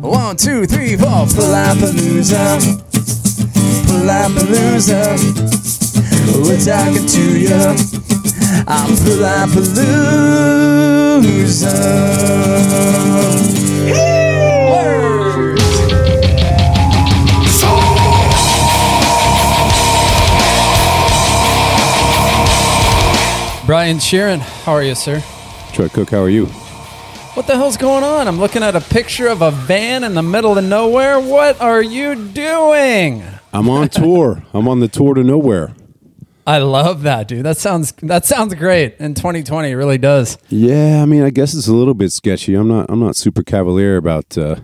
One, two, three, four. Palapalooza. Palapalooza. We're talking to you. I'm Palapalooza. Word. Brian Sheeran, how are you, sir? Troy Cook, how are you? What the hell's going on? I'm looking at a picture of a van in the middle of nowhere. What are you doing? I'm on tour. I'm on the tour to nowhere. I love that, dude. That sounds that sounds great. In 2020, it really does. Yeah, I mean, I guess it's a little bit sketchy. I'm not. I'm not super cavalier about uh,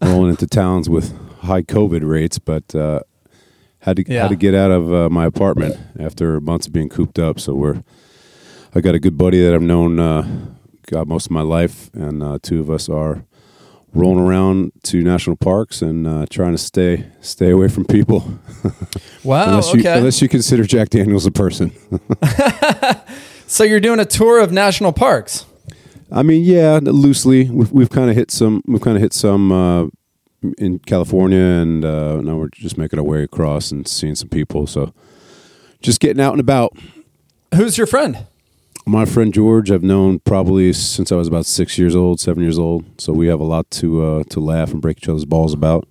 rolling into towns with high COVID rates, but uh, had to Yeah. had to get out of uh, my apartment after months of being cooped up. So we're. I got a good buddy that I've known uh, God most of my life, and uh, two of us are rolling around to national parks and uh, trying to stay stay away from people. Wow. unless you okay. unless you consider Jack Daniels a person. so you're doing a tour of national parks. I mean, yeah, loosely. We've, we've kind of hit some. We've kind of hit some uh, in California, and uh, now we're just making our way across and seeing some people. So, just getting out and about. Who's your friend? My friend George, I've known probably since I was about six years old, seven years old. So we have a lot to uh, to laugh and break each other's balls about.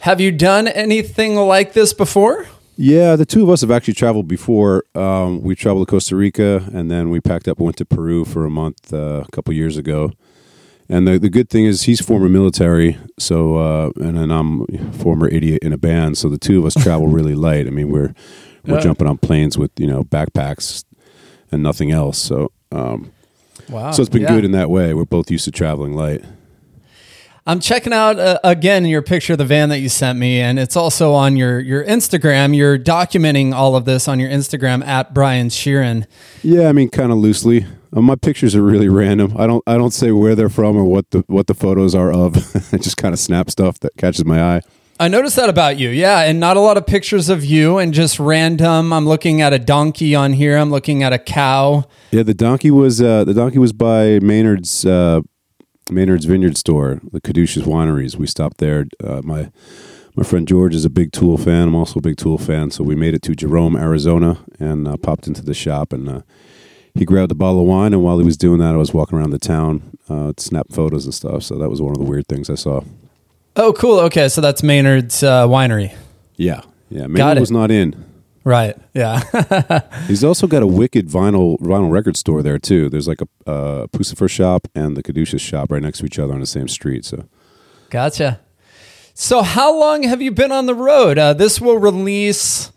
Have you done anything like this before? Yeah, the two of us have actually traveled before. Um, we traveled to Costa Rica, and then we packed up and went to Peru for a month uh, a couple years ago. And the the good thing is he's former military, so uh, and then I'm former idiot in a band. So the two of us travel really light. I mean, we're we're Yeah. jumping on planes with you know backpacks and nothing else. So um, Wow. so it's been Yeah. good in that way. We're both used to traveling light. I'm checking out uh, again your picture of the van that you sent me, and it's also on your your Instagram. You're documenting all of this on your Instagram at Brian Sheeran. Yeah, I mean, kind of loosely. Uh, my pictures are really random. I don't I don't say where they're from or what the what the photos are of. I just kind of snap stuff that catches my eye. I noticed that about you, yeah, and not a lot of pictures of you, and just random. I'm looking at a donkey on here. I'm looking at a cow. Yeah, the donkey was uh, the donkey was by Maynard's uh, Maynard's Vineyard store, the Caduceus Wineries. We stopped there. Uh, my my friend George is a big Tool fan. I'm also a big Tool fan, so we made it to Jerome, Arizona, and uh, popped into the shop. And uh, he grabbed a bottle of wine, and while he was doing that, I was walking around the town, uh, to snap photos and stuff. So that was one of the weird things I saw. Oh, cool. Okay, so that's Maynard's uh, winery, Yeah, yeah. Maynard it. was not in. right? Yeah. He's also got a wicked vinyl vinyl record store there too. There's like a uh, Puscifer shop and the Caduceus shop right next to each other on the same street. So Gotcha. So, how long have you been on the road? Uh, this will release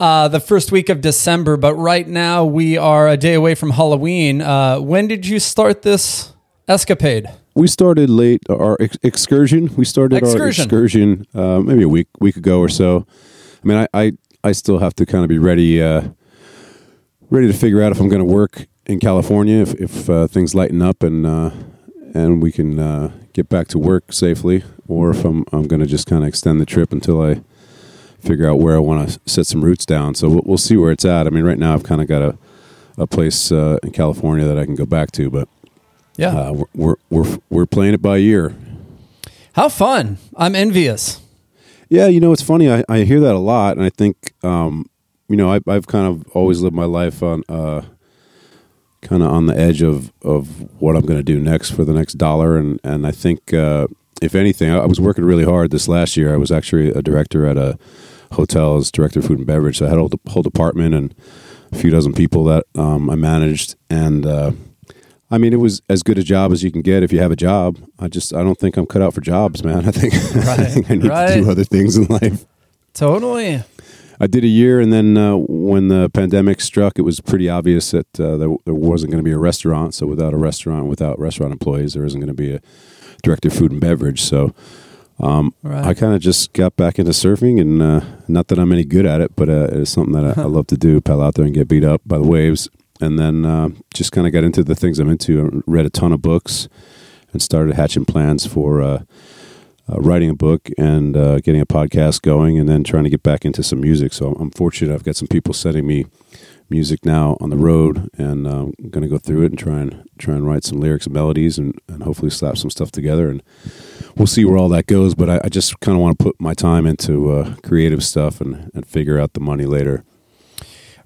uh, the first week of December, but right now we are a day away from Halloween. Uh, when did you start this escapade? We started late our ex- excursion. We started our Excursion. excursion uh, maybe a week week ago or so. I mean, I I, I still have to kind of be ready uh, ready to figure out if I'm going to work in California if if uh, things lighten up and uh, and we can uh, get back to work safely, or if I'm I'm going to just kind of extend the trip until I figure out where I want to set some roots down. So we'll, we'll see where it's at. I mean, right now I've kind of got a a place uh, in California that I can go back to, but Yeah. uh, we're, we're we're we're playing it by ear. how fun. I'm envious. Yeah, you know, it's funny. I, I hear that a lot, and I think, um, you know, I, I've kind of always lived my life on, uh, kind of on the edge of, of what I'm going to do next for the next dollar, and and I think, uh, if anything, I, I was working really hard this last year. I was actually a director at a hotel as director of food and beverage. So I had a whole, whole department and a few dozen people that um, I managed, and uh, I mean, it was as good a job as you can get if you have a job. I just, I don't think I'm cut out for jobs, man. I think, I, think I need right. to do other things in life. Totally. I did a year, and then uh, when the pandemic struck, it was pretty obvious that uh, there, there wasn't going to be a restaurant. So without a restaurant, without restaurant employees, there isn't going to be a director of food and beverage. So um, Right. I kind of just got back into surfing, and uh, not that I'm any good at it, but uh, it's something that I, I love to do: paddle out there and get beat up by the waves. And then uh, just kind of got into the things I'm into. I read a ton of books, and started hatching plans for uh, uh, writing a book and uh, getting a podcast going, and then trying to get back into some music. So I'm fortunate; I've got some people sending me music now on the road, and uh, I'm going to go through it and try and try and write some lyrics and melodies, and, and hopefully slap some stuff together. And we'll see where all that goes. But I, I just kind of want to put my time into uh, creative stuff and, and figure out the money later.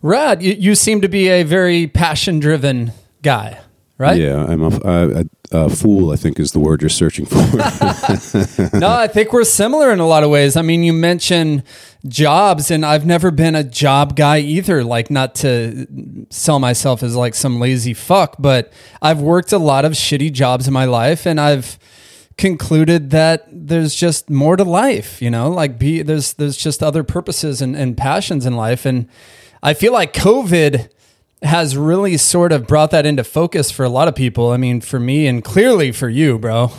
Rad. You, you seem to be a very passion driven guy, right? Yeah, I'm a, a, a fool. I think is the word you're searching for. no, I think we're similar in a lot of ways. I mean, you mentioned jobs, and I've never been a job guy either. Like, not to sell myself as like some lazy fuck, but I've worked a lot of shitty jobs in my life, and I've concluded that there's just more to life. You know, like be there's there's just other purposes and, and passions in life, and I feel like COVID has really sort of brought that into focus for a lot of people. I mean, for me and clearly for you, bro.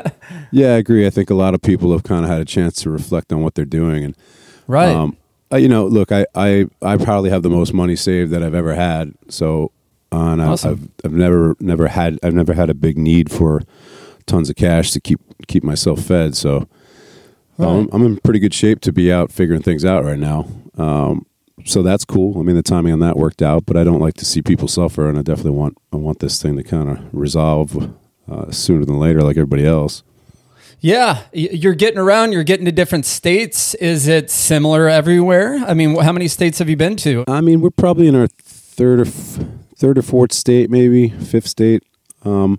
yeah, I agree. I think a lot of people have kind of had a chance to reflect on what they're doing and right. Um, you know, look, I, I, I probably have the most money saved that I've ever had. So, uh, and I've, Awesome. I've, I've never, never had, I've never had a big need for tons of cash to keep, keep myself fed. So, um, Right. I'm in pretty good shape to be out figuring things out right now. Um, so that's cool. I mean, the timing on that worked out, but I don't like to see people suffer, and I definitely want, I want this thing to kind of resolve uh, sooner than later, like everybody else. Yeah, you're getting around. You're getting to different states. Is it similar everywhere? I mean, how many states have you been to? I mean, we're probably in our third or f- third or fourth state, maybe fifth state. Um,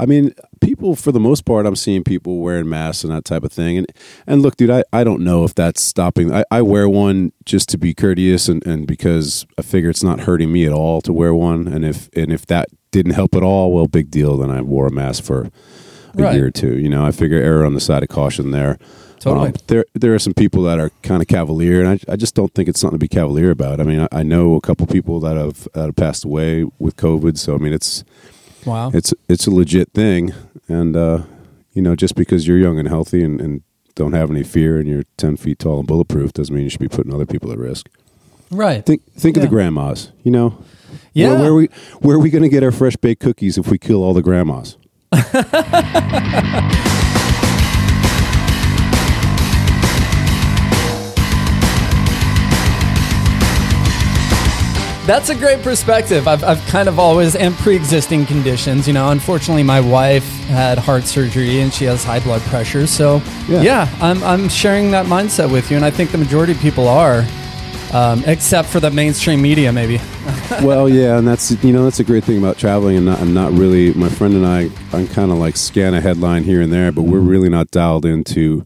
I mean, people for the most part, I'm seeing people wearing masks and that type of thing. And and look, dude, I, I don't know if that's stopping. I, I wear one just to be courteous and, and because I figure it's not hurting me at all to wear one. And if and if that didn't help at all, well, big deal. Then I wore a mask for a Right. year or two. You know, I figure error on the side of caution there. Totally. Um, there, there are some people that are kind of cavalier, and I, I just don't think it's something to be cavalier about. I mean, I, I know a couple people that have that have passed away with COVID, so I mean, it's Wow. it's it's a legit thing, and uh, you know, just because you're young and healthy and, and don't have any fear and you're ten feet tall and bulletproof doesn't mean you should be putting other people at risk. right. Think think of the grandmas, you know. Yeah. Where, where are we where are we going to get our fresh baked cookies if we kill all the grandmas? That's a great perspective. I've, I've kind of always, and pre existing conditions. You know, unfortunately, my wife had heart surgery and she has high blood pressure. So, yeah, Yeah. I'm, I'm sharing that mindset with you. And I think the majority of people are, um, except for the mainstream media, maybe. well, yeah, and that's you know that's a great thing about traveling and not, and not really. My friend and I, I'm kind of like scan a headline here and there, but we're really not dialed into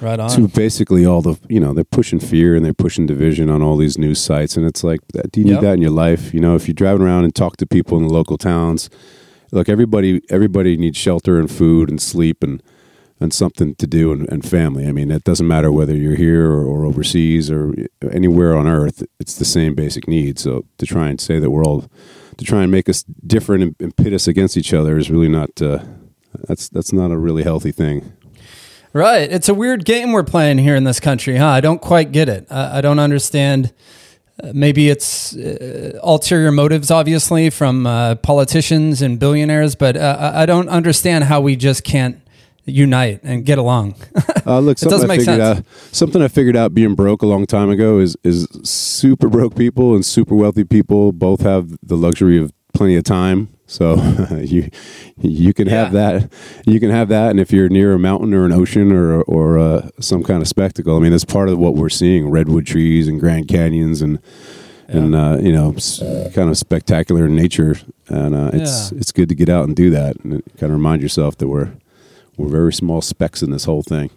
Right on. to basically all the you know they're pushing fear and they're pushing division on all these news sites, and it's like, do you need Yep. that in your life? You know, if you're driving around and talk to people in the local towns, look, everybody everybody needs shelter and food and sleep and and something to do and, and family. I mean, it doesn't matter whether you're here or, or overseas or anywhere on earth. It's the same basic needs. So to try and say that we're all to try and make us different and, and pit us against each other is really not. Uh, that's that's not a really healthy thing. Right. It's a weird game we're playing here in this country, huh? I don't quite get it. I, I don't understand. Uh, maybe it's uh, ulterior motives, obviously, from uh, politicians and billionaires, but uh, I I don't understand how we just can't unite and get along. Uh, look, something doesn't I make figured sense. out. Something I figured out being broke a long time ago is is super broke people and super wealthy people both have the luxury of plenty of time. So you you can have that. You can have that, and if you're near a mountain or an ocean or or uh, some kind of spectacle, I mean, that's part of what we're seeing: redwood trees and Grand Canyons and. And uh, you know, s- kind of spectacular in nature, and uh, it's Yeah. it's good to get out and do that, and kind of remind yourself that we're we're very small specks in this whole thing.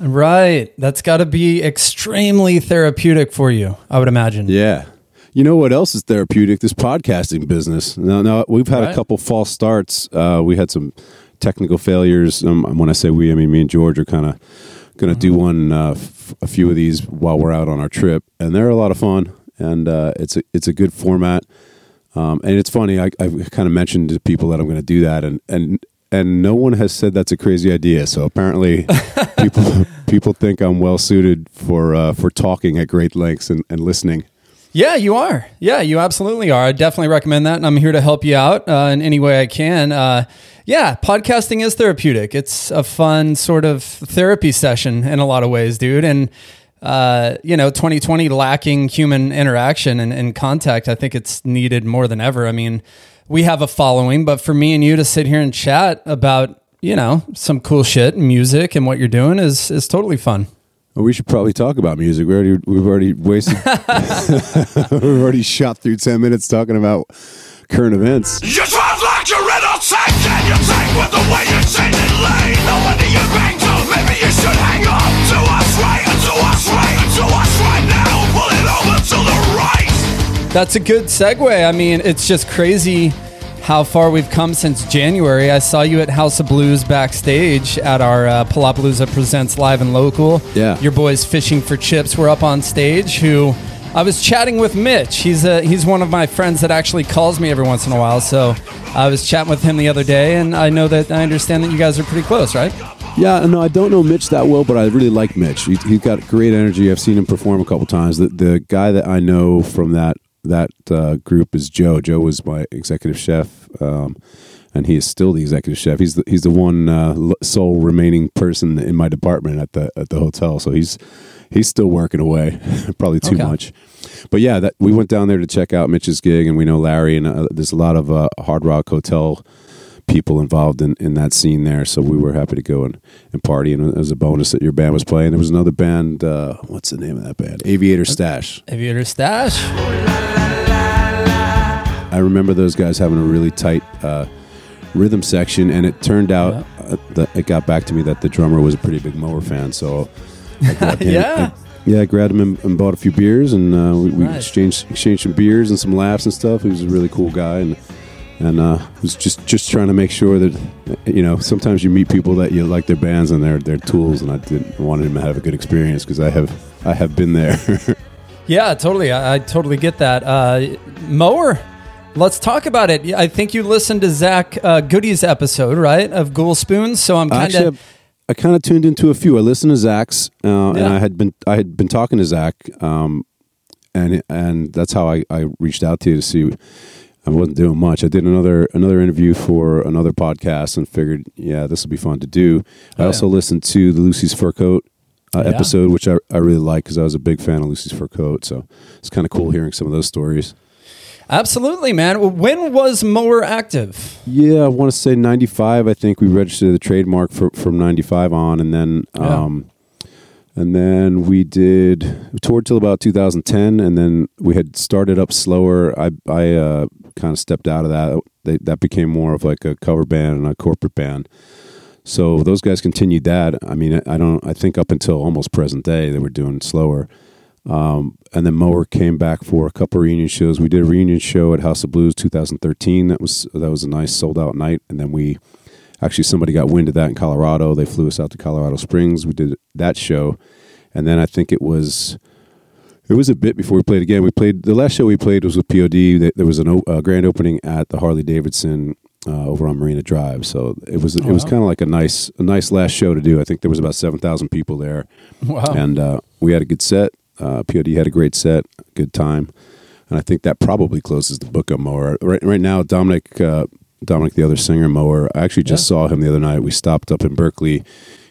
right. That's got to be extremely therapeutic for you, I would imagine. Yeah. You know what else is therapeutic? This podcasting business. Now, now we've had Right. a couple false starts. Uh, we had some technical failures. Um, when I say we, I mean me and George are kind of going to do one, uh, f- a few of these while we're out on our trip, and they're a lot of fun. And uh, it's a it's a good format. Um, and it's funny. I, I've kind of mentioned to people that I'm going to do that, and and and no one has said that's a crazy idea. So apparently, people people think I'm well suited for uh, for talking at great lengths and, and listening. Yeah, you are. Yeah, you absolutely are. I definitely recommend that, and I'm here to help you out uh, in any way I can. Uh, yeah, podcasting is therapeutic. It's a fun sort of therapy session in a lot of ways, dude. And uh, you know, 2020 lacking human interaction and, and contact, I think it's needed more than ever. I mean, we have a following, but for me and you to sit here and chat about you know, some cool shit, and music, and what you're doing is is totally fun. Well, we should probably talk about music. We already we've already wasted we've already shot through ten minutes talking about current events. You drive like you're in a tank and you take with the way you chain and lay. No wonder you bang to. Maybe you should hang on to us right, to us right, to us right now. Pull it over to the right. That's a good segue. I mean, it's just crazy how far we've come since January. I saw you at House of Blues backstage at our uh, Palapalooza Presents Live and Local. Yeah. Your boys Fishing for Chips were up on stage who I was chatting with Mitch. He's a, he's one of my friends that actually calls me every once in a while. So I was chatting with him the other day and I know that I understand that you guys are pretty close, right? Yeah, no, I don't know Mitch that well, but I really like Mitch. He, he's got great energy. I've seen him perform a couple times. The the guy that I know from that that uh, group is Joe. Joe was my executive chef, um, and he is still the executive chef. He's the, he's the one uh, sole remaining person in my department at the at the hotel. So he's he's still working away, probably too Okay. much. But yeah, that we went down there to check out Mitch's gig, and we know Larry, and uh, there's a lot of uh, Hard Rock Hotel people involved in, in that scene there. So we were happy to go and, and party. And was a bonus that your band was playing. There was another band. Uh, what's the name of that band? Aviator Stash. Aviator Stash. I remember those guys having a really tight uh, rhythm section, and it turned out uh, that it got back to me that the drummer was a pretty big Mower fan. So I grabbed him- Yeah. I- yeah, I grabbed him and, and bought a few beers, and uh, we, we Nice. exchanged exchanged some beers and some laughs and stuff. He was a really cool guy, and and uh, was just just trying to make sure that you know sometimes you meet people that you like their bands and their their tools, and I didn't want him to have a good experience because I have I have been there. Yeah, totally. I, I totally get that. Uh, Mower, let's talk about it. I think you listened to Zach uh, Goody's episode, right, of Ghoul Spoons. So I'm kind of I, kind of tuned into a few. I listened to Zach's, uh, and I had been I had been talking to Zach, um, and and that's how I, I reached out to you to see. I wasn't doing much. I did another another interview for another podcast and figured, yeah, this will be fun to do. I Oh, also yeah. listened to the Lucy's Fur Coat uh, Yeah. episode, which I, I really like because I was a big fan of Lucy's Fur Coat. So it's kind of cool hearing some of those stories. absolutely, man. When was Mower active? Yeah, I want to say 95. I think we registered the trademark for, from 95 on. And then, Yeah. um, and then we did, we toured till about 2010. And then we had started up slower. I, I, uh, kind of stepped out of that. They, that became more of like a cover band and a corporate band. So those guys continued that. I mean, I don't, I think up until almost present day, they were doing slower. Um, and then Mower came back for a couple reunion shows. We did a reunion show at House of Blues 2013. That was that was a nice sold out night. And then we actually somebody got wind of that in Colorado. They flew us out to Colorado Springs. We did that show, and then I think it was it was a bit before we played again. We played the last show we played was with POD. There was a a grand opening at the Harley Davidson. Uh, over on Marina Drive, so it was it was wow. kind of like a nice a nice last show to do. I think there was about seven thousand people there, Wow. and uh, we had a good set. Uh, POD had a great set, good time, and I think that probably closes the book on Mower. Right, right now, Dominic, uh, Dominic, the other singer, Mower. I actually just Yeah. saw him the other night. We stopped up in Berkeley.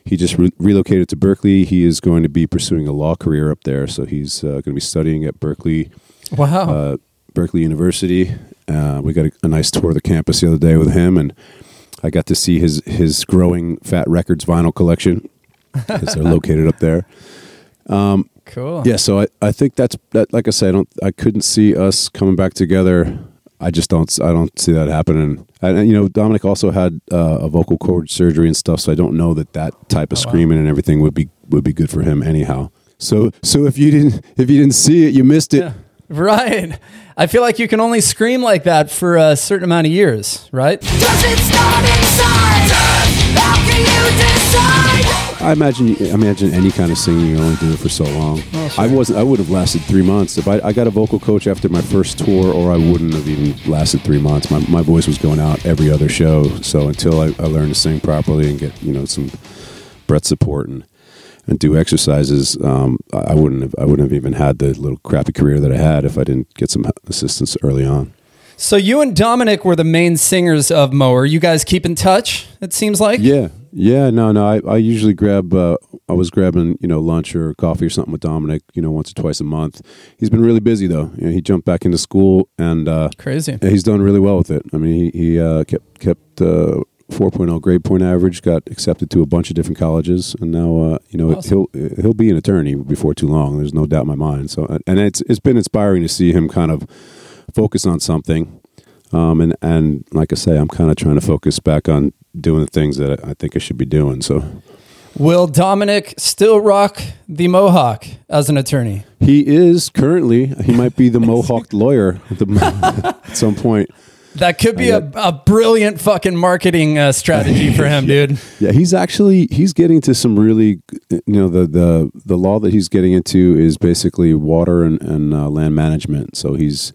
He just re- relocated to Berkeley. He is going to be pursuing a law career up there, so he's uh, going to be studying at Berkeley, wow. uh, Berkeley University. Uh, we got a, a nice tour of the campus the other day with him, and I got to see his his growing Fat Records vinyl collection because they're located up there. cool. Yeah, so I, I think that's that. Like I said, I don't. I couldn't see us coming back together. I just don't. I don't see that happening. And, and, you know, Dominic also had uh, a vocal cord surgery and stuff, so I don't know that that type of Oh, wow. screaming and everything would be would be good for him anyhow. So so if you didn't if you didn't see it, you missed it. Yeah. Right. I feel like you can only scream like that for a certain amount of years, right? I imagine I imagine any kind of singing you only do it for so long. Oh, sure. I wasn't I would have lasted three months if I, I got a vocal coach after my first tour, or I wouldn't have even lasted three months. My my voice was going out every other show. So until I, I learned to sing properly and get you know some breath support and and do exercises, um, I I wouldn't have I wouldn't have even had the little crappy career that I had if I didn't get some assistance early on. So you and Dominic were the main singers of Mower. You guys keep in touch, it seems like? Yeah, yeah, no, no. I, I usually grab. Uh, I was grabbing, you know, lunch or coffee or something with Dominic, you know, once or twice a month. He's been really busy though. You know, he jumped back into school and uh, Crazy. he's done really well with it. I mean, he, he uh, kept kept uh, 4.0 grade point average. Got accepted to a bunch of different colleges, and now uh, you know Awesome. he'll he'll be an attorney before too long. There's no doubt in my mind. So, and it's it's been inspiring to see him kind of focus on something. Um, and and like I say, I'm kind of trying to focus back on doing the things that I think I should be doing. So Will Dominic still rock the mohawk as an attorney? he is currently he might be the Mohawk lawyer at, the, at some point. That could be a, a brilliant fucking marketing uh, strategy for him, dude. Yeah, he's actually he's getting to some really you know the the the law that he's getting into is basically water and and uh, land management. So he's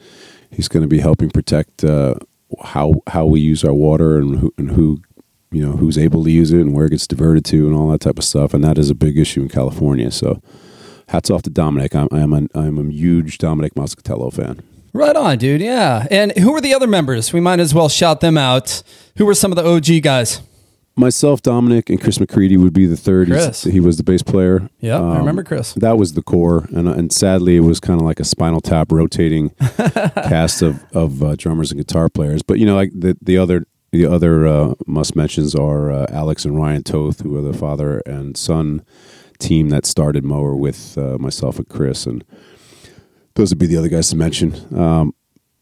he's going to be helping protect uh, how how we use our water and who and who you know who's able to use it and where it gets diverted to and all that type of stuff. And that is a big issue in California. So hats off to Dominic. I'm I'm a, I'm a huge Dominic Moscatello fan. Right on, dude. Yeah. And who were the other members? We might as well shout them out. Who were some of the OG guys? Myself, Dominic, and Chris McCready would be the third. He's- Chris. He was the bass player. Yeah, I Um, remember Chris. That was the core, and and sadly, it was kind of like a Spinal Tap rotating cast of of uh, drummers and guitar players. But you know, like the the other the other uh, must mentions are uh, Alex and Ryan Toth, who are the father and son team that started Mower with uh, myself and Chris, and those would be the other guys to mention. Um,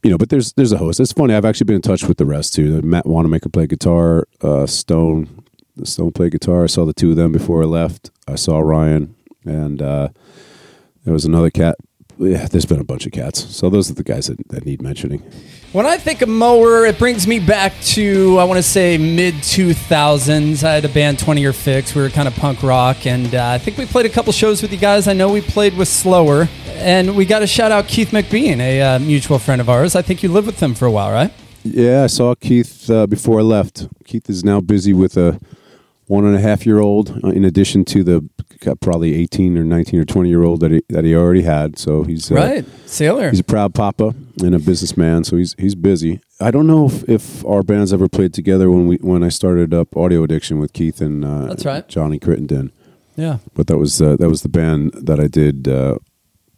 you know, but there's there's a host. It's funny. I've actually been in touch with the rest too. Matt Wanamaker play guitar. Uh, Stone, Stone play guitar. I saw the two of them before I left. I saw Ryan, and uh, there was another cat. Yeah, there's been a bunch of cats. So those are the guys that, that need mentioning. When I think of Mower, it brings me back to, I want to say, mid 2000s. I had a band, 20 Year Fix. We were kind of punk rock. And uh, I think we played a couple shows with you guys. I know we played with Slower. And we got to shout out Keith McBean, a uh, mutual friend of ours. I think you lived with him for a while, right? Yeah, I saw Keith uh, before I left. Keith is now busy with a one and a half year old, uh, in addition to the probably eighteen or nineteen or twenty year old that he that he already had. So he's uh, Right. Sailor. He's a proud papa and a businessman, so he's he's busy. I don't know if, if our bands ever played together when we when I started up Audio Addiction with Keith and uh, That's right. Johnny Crittenden. Yeah. But that was uh, that was the band that I did uh,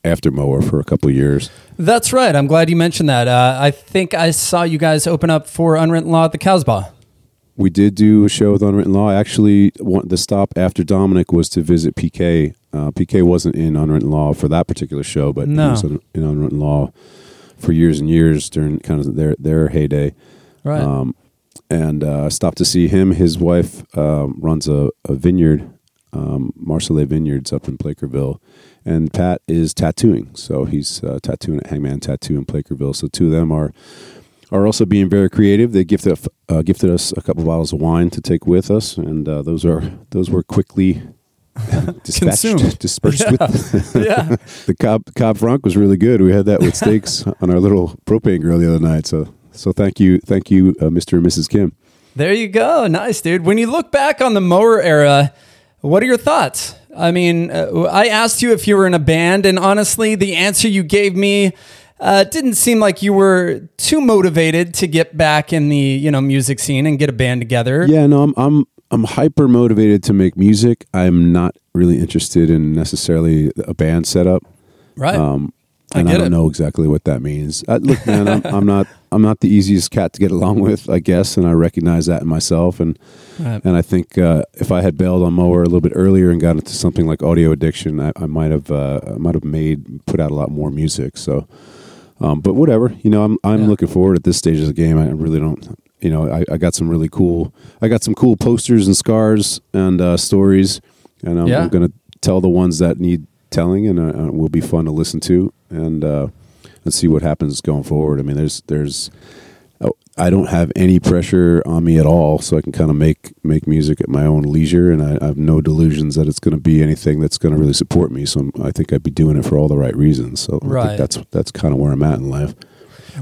after Mower for a couple of years. That's right. I'm glad you mentioned that. Uh, I think I saw you guys open up for Unwritten Law at the Casbah. We did do a show with Unwritten Law. I actually, want, the stop after Dominic was to visit PK. Uh, PK wasn't in Unwritten Law for that particular show, but No. he was in, Unwritten Law for years and years during kind of their their heyday. Right. Um, and uh, stopped to see him. His wife um, runs a, a vineyard, um, Vineyards up in Placerville, and Pat is tattooing. So he's uh, tattooing at Hangman Tattoo in Placerville. So two of them are are also being very creative. They gifted uh, gifted us a couple bottles of wine to take with us, and uh, those are those were quickly. dispatched, Consumed. dispersed with yeah. the Cobb Cab Franc was really good. We had that with steaks on our little propane grill the other night. So so thank you thank you uh, Mr. and Mrs. Kim. There you go. Nice, dude. When you look back on the mower era, what are your thoughts? I mean, uh, I asked you if you were in a band, and honestly, the answer you gave me uh, didn't seem like you were too motivated to get back in the you know music scene and get a band together. Yeah, no, I'm I'm I'm hyper motivated to make music. I'm not really interested in necessarily a band setup. Right. Um, and I, get don't it. know exactly what that means. Uh, look, man, I'm, I'm not I'm not the easiest cat to get along with, I guess, and I recognize that in myself. And Right. and I think uh, if I had bailed on Mower a little bit earlier and got into something like audio addiction, I, I might have uh, might have made put out a lot more music. So, um, but whatever, you know, I'm I'm Yeah. looking forward at this stage of the game. I really don't. You know, I, I got some really cool. I got some cool posters and scars and uh, stories, and I'm, Yeah. I'm going to tell the ones that need telling, and uh, uh, will be fun to listen to, and uh, and see what happens going forward. I mean, there's there's. I don't have any pressure on me at all, so I can kind of make make music at my own leisure, and I, I have no delusions that it's going to be anything that's going to really support me. So I'm, I think I'd be doing it for all the right reasons. So I think that's that's kind of where I'm at in life.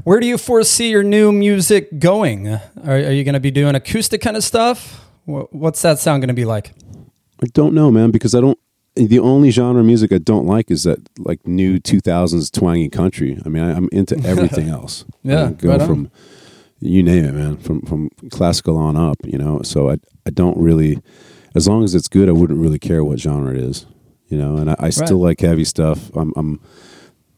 Where do you foresee your new music going? Are, are you going to be doing acoustic kind of stuff? What's that sound going to be like? I don't know, man, because I don't. The only genre of music I don't like is that like new 2000s twangy country. I mean, I, I'm into everything else. Yeah, I go right from you name it, man, from from classical on up. You know, so I I don't really, as long as it's good, I wouldn't really care what genre it is. You know, and I, I still Right. like heavy stuff. I'm, I'm,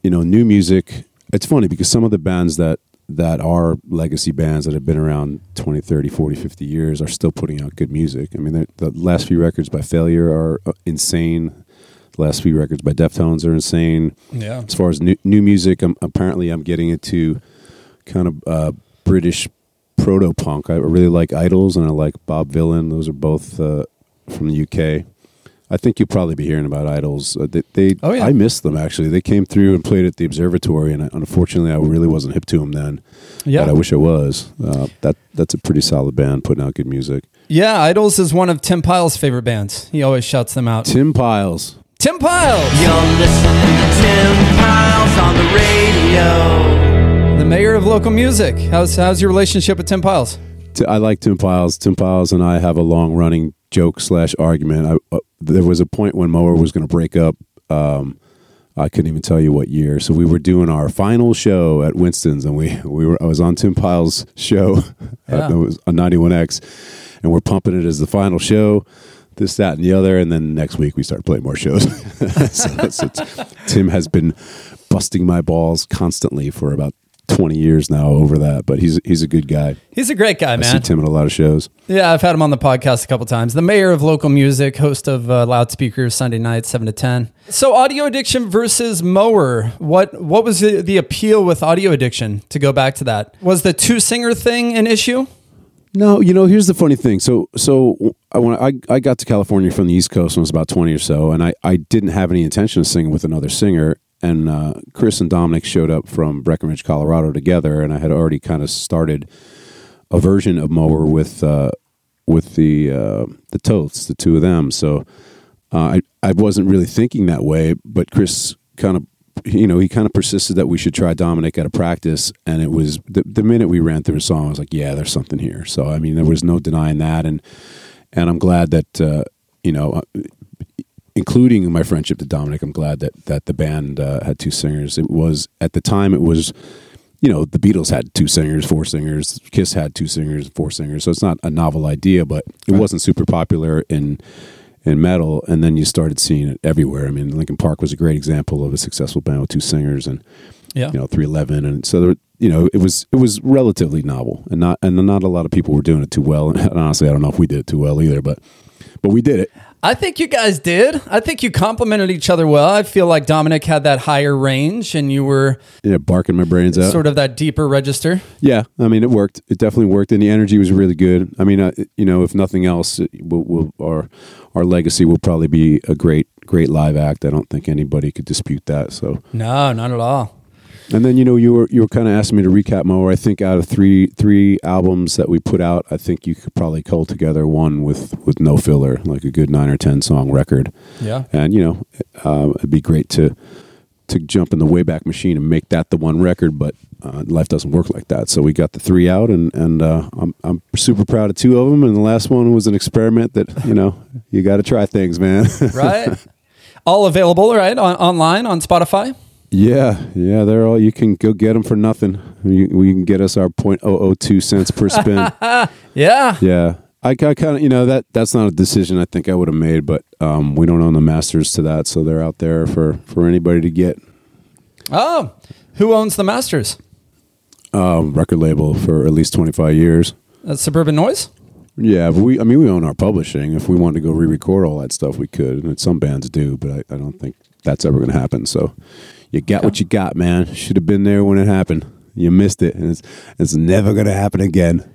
you know, new music. It's funny because some of the bands that that are legacy bands that have been around 20, 30, 40, 50 years are still putting out good music. I mean, the last few records by Failure are uh, insane. The last few records by Deftones are insane. Yeah. As far as new, new music, I'm, apparently I'm getting into kind of uh, British proto punk. I really like Idles and I like Bob Vylan. Those are both uh, from the UK. I think you'll probably be hearing about Idles. Uh, they, they Oh, yeah. I missed them actually. They came through and played at the Observatory, and I, unfortunately, I really wasn't hip to them then. Yeah. but I wish I was. Uh, that that's a pretty solid band putting out good music. Yeah, Idles is one of Tim Pyles' favorite bands. He always shouts them out. Tim Pyles. Tim Pyles, You're listening to Tim Pyles on the radio. The mayor of local music. How's how's your relationship with Tim Pyles? I like Tim Pyles. Tim Pyles and I have a long running joke slash argument. I, uh, there was a point when Mower was going to break up. Um, I couldn't even tell you what year. So we were doing our final show at Winston's, and we we were. I was on Tim Pyles' show. Yeah. it was on 91X, and we're pumping it as the final show. This, that, and the other, and then next week we start playing more shows. so, so Tim has been busting my balls constantly for about 20 years now over that, but he's he's a good guy. He's a great guy, I see man. Tim at a lot of shows. Yeah, I've had him on the podcast a couple times. The mayor of local music, host of uh, Loudspeakers Sunday night seven to ten. So, audio addiction versus mower. What what was the, the appeal with audio addiction? To go back to that, was the two singer thing an issue? No, you know, here's the funny thing. So, so I when I, I got to California from the East Coast when I was about 20 or so, and I, I didn't have any intention of singing with another singer. And uh, Chris and Dominic showed up from Breckenridge, Colorado together, and I had already kind of started a version of Mower with uh, with the uh, the Toths, the two of them. So uh, I I wasn't really thinking that way, but Chris kind of you know he kind of persisted that we should try Dominic at a practice, and it was the, the minute we ran through a song, I was like, yeah, there's something here. So I mean, there was no denying that, and and I'm glad that uh, you know. Including my friendship to Dominic, I'm glad that that the band uh, had two singers. It was at the time it was you know, the Beatles had two singers, four singers. Kiss had two singers, four singers. So it's not a novel idea, but it wasn't super popular in in metal. And then you started seeing it everywhere. I mean, Linkin Park was a great example of a successful band with two singers, and Yeah. you know, three eleven, and so there, you know, it was it was relatively novel, and not and not a lot of people were doing it too well. And honestly, I don't know if we did it too well either, but but we did it. I think you guys did. I think you complimented each other well. I feel like Dominic had that higher range, and you were Yeah, barking my brains out. sort of that deeper register. Yeah, I mean, it worked. It definitely worked, and the energy was really good. I mean, uh, you know, if nothing else, it will will our our legacy will probably be a great great live act. I don't think anybody could dispute that. So, No, not at all. And then you know, you were you were kind of asking me to recap more. I think out of three three albums that we put out, I think you could probably cull together one with with no filler, like a good nine or ten song record. Yeah. And you know, um, it'd be great to to jump in the Wayback Machine and make that the one record, but uh, life doesn't work like that. So we got the three out, and and uh, I'm I'm super proud of two of them. And the last one was an experiment that you know you got to try things, man. Right. all available, right? On, online on Spotify. Yeah, yeah, they're all you can go get them for nothing. You, we can get us our 0.002 cents per spin. Yeah. yeah. I, I kind of, you know, that that's not a decision I think I would have made, but um, we don't own the masters to that, so they're out there for for anybody to get. Oh, who owns the masters? um, record label for at least 25 years. That's Suburban Noise. Yeah, we, I mean, we own our publishing. If we wanted to go re-record all that stuff, we could. And some bands do, but I, I don't think that's ever going to happen. So you got what you got, man. Should have been there when it happened. You missed it, and it's it's never going to happen again.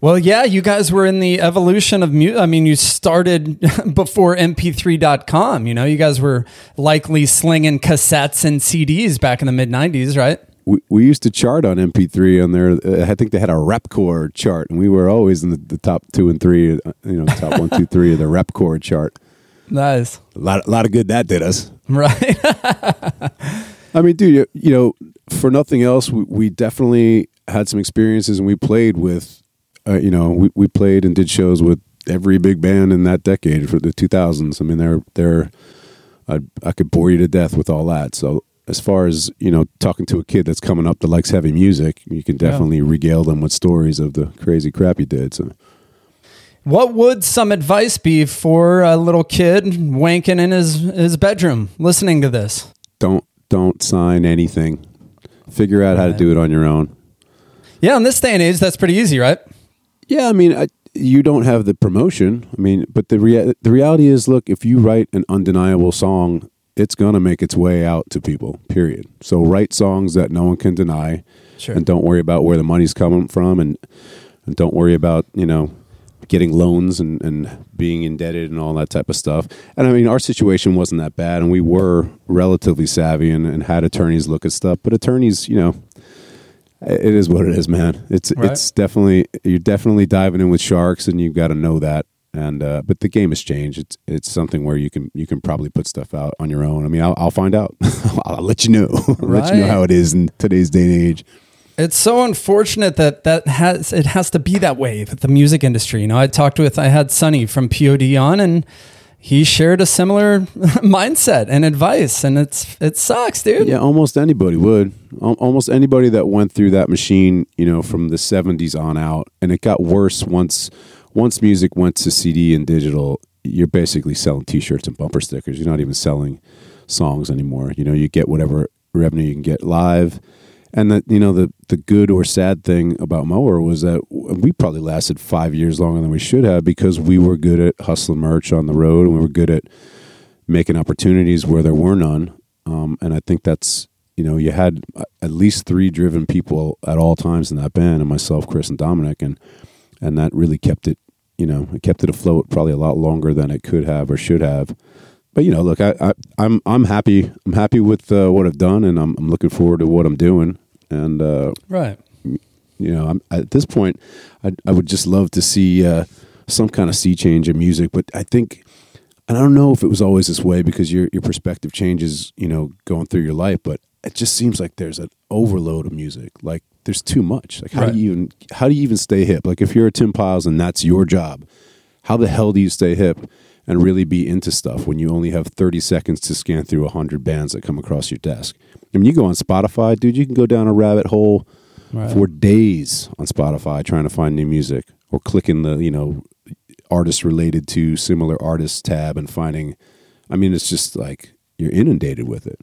Well, yeah, you guys were in the evolution of music. I mean, you started before MP3.com. You know, you guys were likely slinging cassettes and CDs back in the mid 90s, right? We, we used to chart on MP3 on there. Uh, I think they had a Rapcore chart, and we were always in the, the top two and three. uh, You know, top one, two, three of the Rapcore chart. Nice. A lot, a lot of good that did us. Right. I mean, dude, you, you know, for nothing else, we, we definitely had some experiences, and we played with, uh, you know, we, we played and did shows with every big band in that decade for the 2000s. I mean, they're they're, I, I could bore you to death with all that. So as far as you know, talking to a kid that's coming up that likes heavy music, you can definitely regale them with stories of the crazy crap you did. So what would some advice be for a little kid wanking in his, his bedroom listening to this? don't don't sign anything. Figure out how to do it on your own. Yeah, in this day and age, that's pretty easy, right? Yeah, I mean, I, you don't have the promotion. I mean, but the rea- the reality is, look, if you write an undeniable song, it's gonna make its way out to people. Period. So write songs that no one can deny, Sure. and don't worry about where the money's coming from, and and don't worry about you know getting loans and and being indebted and all that type of stuff. And I mean, our situation wasn't that bad, and we were relatively savvy and, and had attorneys look at stuff. But attorneys, you know, it is what it is, man. It's Right. it's definitely you're definitely diving in with sharks, and you've got to know that. And uh, but the game has changed. It's it's something where you can you can probably put stuff out on your own. I mean, I'll, I'll find out. I'll let you know. I'll let you know how it is in today's day and age. It's so unfortunate that that has it has to be that way with the music industry. You know, I talked with I had Sonny from POD on, and he shared a similar mindset and advice, and it's it sucks, dude. Yeah, almost anybody would. Almost anybody that went through that machine, you know, from the '70s on out, and it got worse once once music went to CD and digital. You're basically selling T-shirts and bumper stickers. You're not even selling songs anymore. You know, you get whatever revenue you can get live. And that you know the the good or sad thing about Mower was that we probably lasted five years longer than we should have because we were good at hustling merch on the road and we were good at making opportunities where there were none. Um, and I think that's you know you had uh, at least three driven people at all times in that band, and myself, Chris, and Dominic, and and that really kept it you know it kept it afloat probably a lot longer than it could have or should have. But you know, look, I, I I'm I'm happy I'm happy with uh, what I've done, and I'm I'm looking forward to what I'm doing. And uh, Right. you know, I'm, at this point, I, I would just love to see uh, some kind of sea change in music. But I think, and I don't know if it was always this way because your your perspective changes, you know, going through your life. But it just seems like there's an overload of music. Like there's too much. Like how Right. do you even how do you even stay hip? Like if you're a Tim Pyles and that's your job, how the hell do you stay hip? And really be into stuff when you only have 30 seconds to scan through 100 bands that come across your desk. I mean, you go on Spotify, dude, you can go down a rabbit hole Right. for days on Spotify trying to find new music or clicking the, you know, artists related to similar artists tab and finding I mean it's just like you're inundated with it.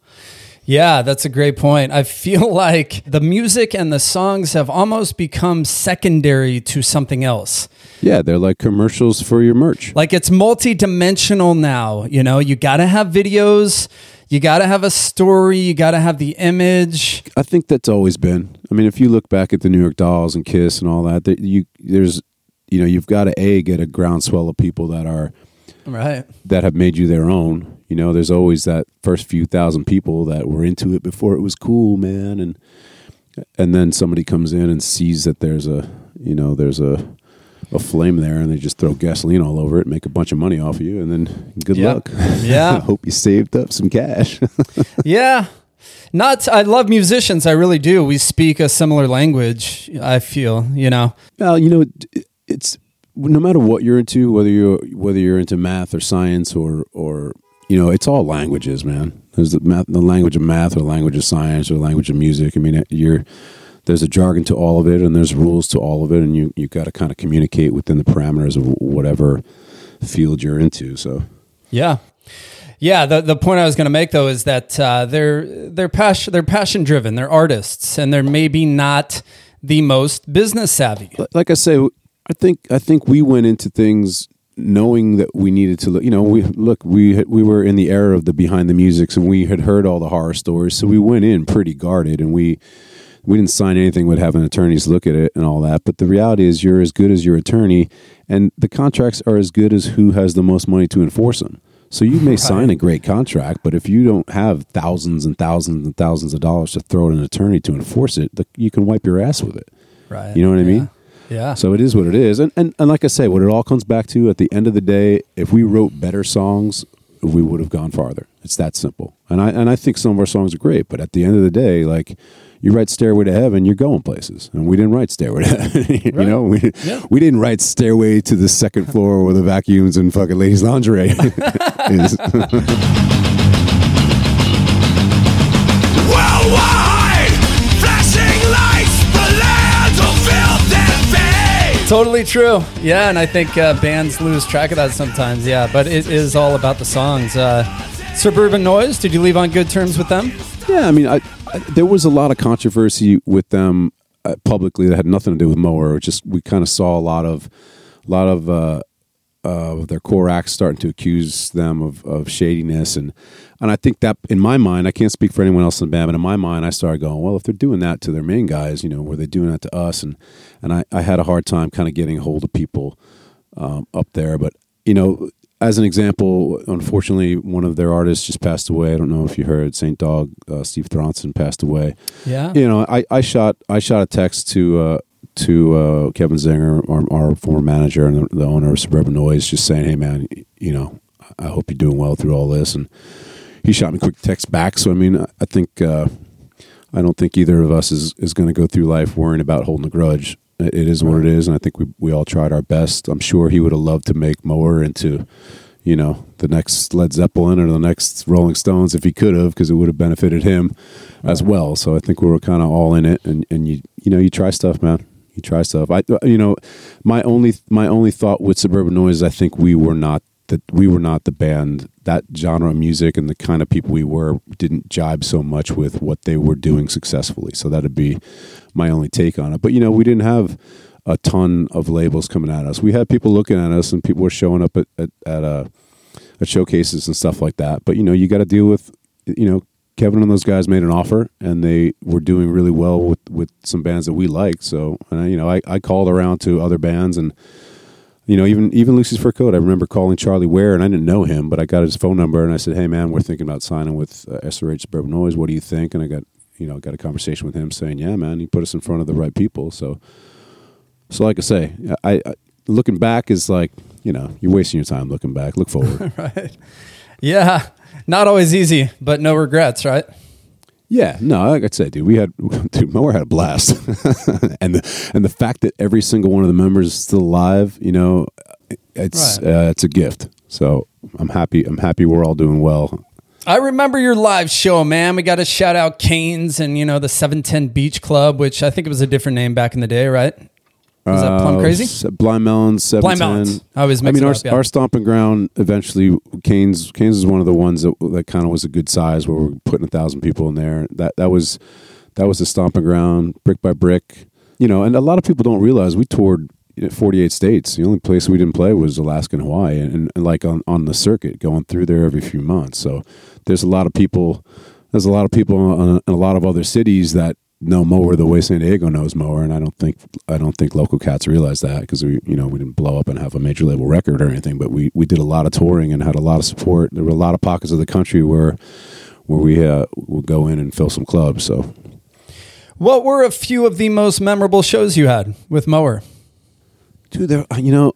Yeah, that's a great point. I feel like the music and the songs have almost become secondary to something else. Yeah, they're like commercials for your merch. Like it's multi-dimensional now, you know, you got to have videos, you got to have a story, you got to have the image. I think that's always been. I mean, if you look back at the New York Dolls and Kiss and all that, you there's you know, you've got to a get a groundswell of people that are Right. that have made you their own. You know, there's always that first few thousand people that were into it before it was cool, man, and and then somebody comes in and sees that there's a you know there's a a flame there, and they just throw gasoline all over it, make a bunch of money off of you, and then good Yeah. luck. Yeah. hope you saved up some cash. Yeah. Not I love musicians, I really do. We speak a similar language, I feel, you know. Well, you know, it- it's no matter what you're into, whether you're whether you're into math or science or or you know, it's all languages, man. There's the math, the language of math, or the language of science, or the language of music. I mean, you're there's a jargon to all of it, and there's rules to all of it, and you you got to kind of communicate within the parameters of whatever field you're into. So, Yeah. Yeah, the, the point I was going to make though is that uh, they're they're passion they're passion driven. They're artists, and they're maybe not the most business savvy. Like I say, I think I think we went into things knowing that we needed to look. You know, we look we we were in the era of the behind the musics, and we had heard all the horror stories, so we went in pretty guarded, and we we didn't sign anything with having attorneys look at it and all that. But the reality is, you're as good as your attorney, and the contracts are as good as who has the most money to enforce them. So you may sign a great contract, but if you don't have thousands and thousands and thousands of dollars to throw at an attorney to enforce it, the, you can wipe your ass with it. Right. You know what I mean? Yeah. So it is what it is. And, and and like I say, what it all comes back to at the end of the day, if we wrote better songs, we would have gone farther. It's that simple. And I and I think some of our songs are great, but at the end of the day, like you write Stairway to Heaven, you're going places. And we didn't write Stairway to Heaven. you Right. know, we, Yeah. we didn't write Stairway to the second floor where the vacuums and fucking ladies lingerie is. Worldwide, Totally true. Yeah, and I think uh, bands lose track of that sometimes. Yeah, but it is all about the songs. Uh, Suburban Noise. Did you leave on good terms with them? Yeah, I mean, I, I, there was a lot of controversy with them uh, publicly that had nothing to do with Mower. Just we kind of saw a lot of, a lot of uh, of their core acts starting to accuse them of, of shadiness. And and I think that in my mind I can't speak for anyone else in the band but in my mind I started going well if they're doing that to their main guys you know were they doing that to us? And and I, I had a hard time kind of getting a hold of people um, up there. But you know as an example unfortunately one of their artists just passed away. I don't know if you heard Saint Dog uh, Steve Thronson passed away. Yeah. you know, I, I shot I shot a text to uh, to uh, Kevin Zinger, our, our former manager and the, the owner of Suburban Noise, just saying, "Hey, man, you know, I hope you're doing well through all this." And he shot me a quick text back. So I mean, I- think uh, I don't think either of us is is going to go through life worrying about holding a grudge. It it is what it is, and I think we we all tried our best. I'm sure he would have loved to make Mower into you know the next Led Zeppelin or the next Rolling Stones if he could have because it would have benefited him as well. So I think we were kind of all in it, and and you you know you try stuff, man. You try stuff. I you know my only my only thought with Suburban Noise, is I think we were not that we were not the band that genre of music and the kind of people we were didn't jibe so much with what they were doing successfully. So that'd be my only take on it. But you know we didn't have a ton of labels coming at us. We had people looking at us, and people were showing up at at, at uh, at showcases and stuff like that. But you know, you got to deal with you know Kevin and those guys made an offer, and they were doing really well with with some bands that we liked. So uh, you know, I, I called around to other bands and. You know, even even Lucy's Fur Coat. I remember calling Charlie Ware, and I didn't know him, but I got his phone number, and I said, "Hey, man, we're thinking about signing with uh, SRH Suburban Noise. What do you think?" And I got, you know, got a conversation with him, saying, "Yeah, man, he put us in front of the right people." So, so like I say, I, I looking back is like, you know, you're wasting your time looking back. Look forward. Right? Yeah. Not always easy, but no regrets, right? Yeah, no, like I said, dude, we had dude, Mower had a blast, and the and the fact that every single one of the members is still alive, you know, it's Right. uh, it's a gift. So I'm happy. I'm happy we're all doing well. I remember your live show, man. We got to shout out Canes and, you know, the 710 Beach Club, which I think it was a different name back in the day, right? Was that Plum Uh, Crazy? S- Blind Melons, seven Blind Melons. I always I mean, our up, yeah. our stomping ground eventually. Canes Canes is one of the ones that that kind of was a good size where we're putting a thousand people in there. That that was that was the stomping ground, brick by brick. You know, and a lot of people don't realize we toured. 48 states. The only place we didn't play was Alaska and Hawaii, and, and like on, on the circuit, going through there every few months. So there's a lot of people. There's a lot of people uh, in a lot of other cities that know Mower the way San Diego knows Mower, and I don't think I don't think local cats realize that because we you know we didn't blow up and have a major label record or anything, but we we did a lot of touring and had a lot of support. There were a lot of pockets of the country where where we uh, would go in and fill some clubs. So What were a few of the most memorable shows you had with Mower? dude there you know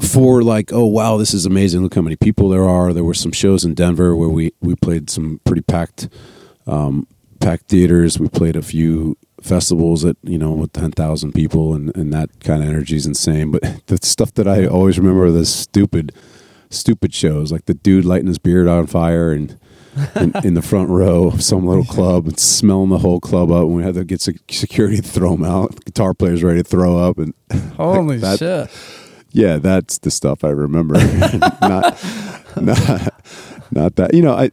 for like oh wow this is amazing look how many people there are there were some shows in denver where we we played some pretty packed um packed theaters we played a few festivals at you know with 10,000 people and and that kind of energy is insane but the stuff that i always remember are the stupid stupid shows like the dude lighting his beard on fire and in, in the front row of some little club and smelling the whole club up and we had to get security to throw him out guitar players ready to throw up and Holy that- shit. yeah, that's the stuff I remember. not, not, not that. You know, I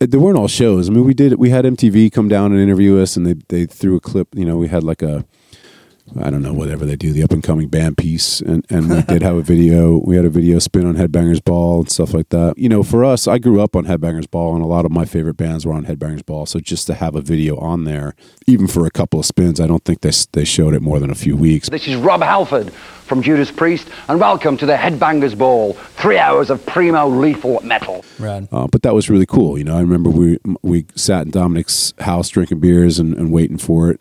there weren't all shows. I mean, we did. We had MTV come down and interview us, and they they threw a clip. You know, we had like a. I don't know whatever they do the up and coming band piece and and we did have a video we had a video spin on Headbangers Ball and stuff like that you know for us I grew up on Headbangers Ball and a lot of my favorite bands were on Headbangers Ball so just to have a video on there even for a couple of spins I don't think they they showed it more than a few weeks This is Rob Halford from Judas Priest, and welcome to the Headbangers Ball. Three hours of primo lethal metal. Rad. Uh, but that was really cool. You know, I remember we we sat in Dominic's house drinking beers and, and waiting for it.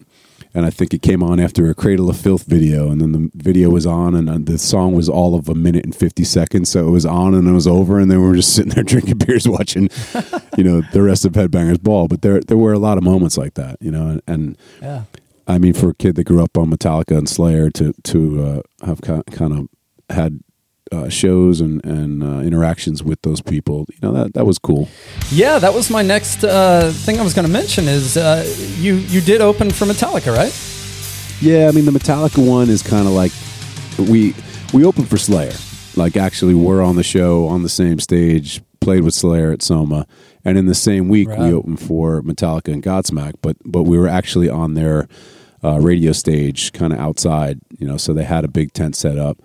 And I think it came on after a Cradle of Filth video, and then the video was on, and uh, the song was all of a minute and fifty seconds. So it was on, and it was over, and then we were just sitting there drinking beers, watching, you know, the rest of Headbangers Ball. But there there were a lot of moments like that, you know, and, and Yeah. I mean, for a kid that grew up on Metallica and Slayer to to uh, have kind of had uh, shows and and uh, interactions with those people, you know, that that was cool. Yeah, that was my next uh, thing I was going to mention is uh, you you did open for Metallica, right? Yeah, I mean, the Metallica one is kind of like we we opened for Slayer. Like, actually, we're on the show on the same stage, played with Slayer at Soma, and in the same week Right. we opened for Metallica and Godsmack. But but we were actually on their uh, radio stage kind of outside. You know, so they had a big tent set up.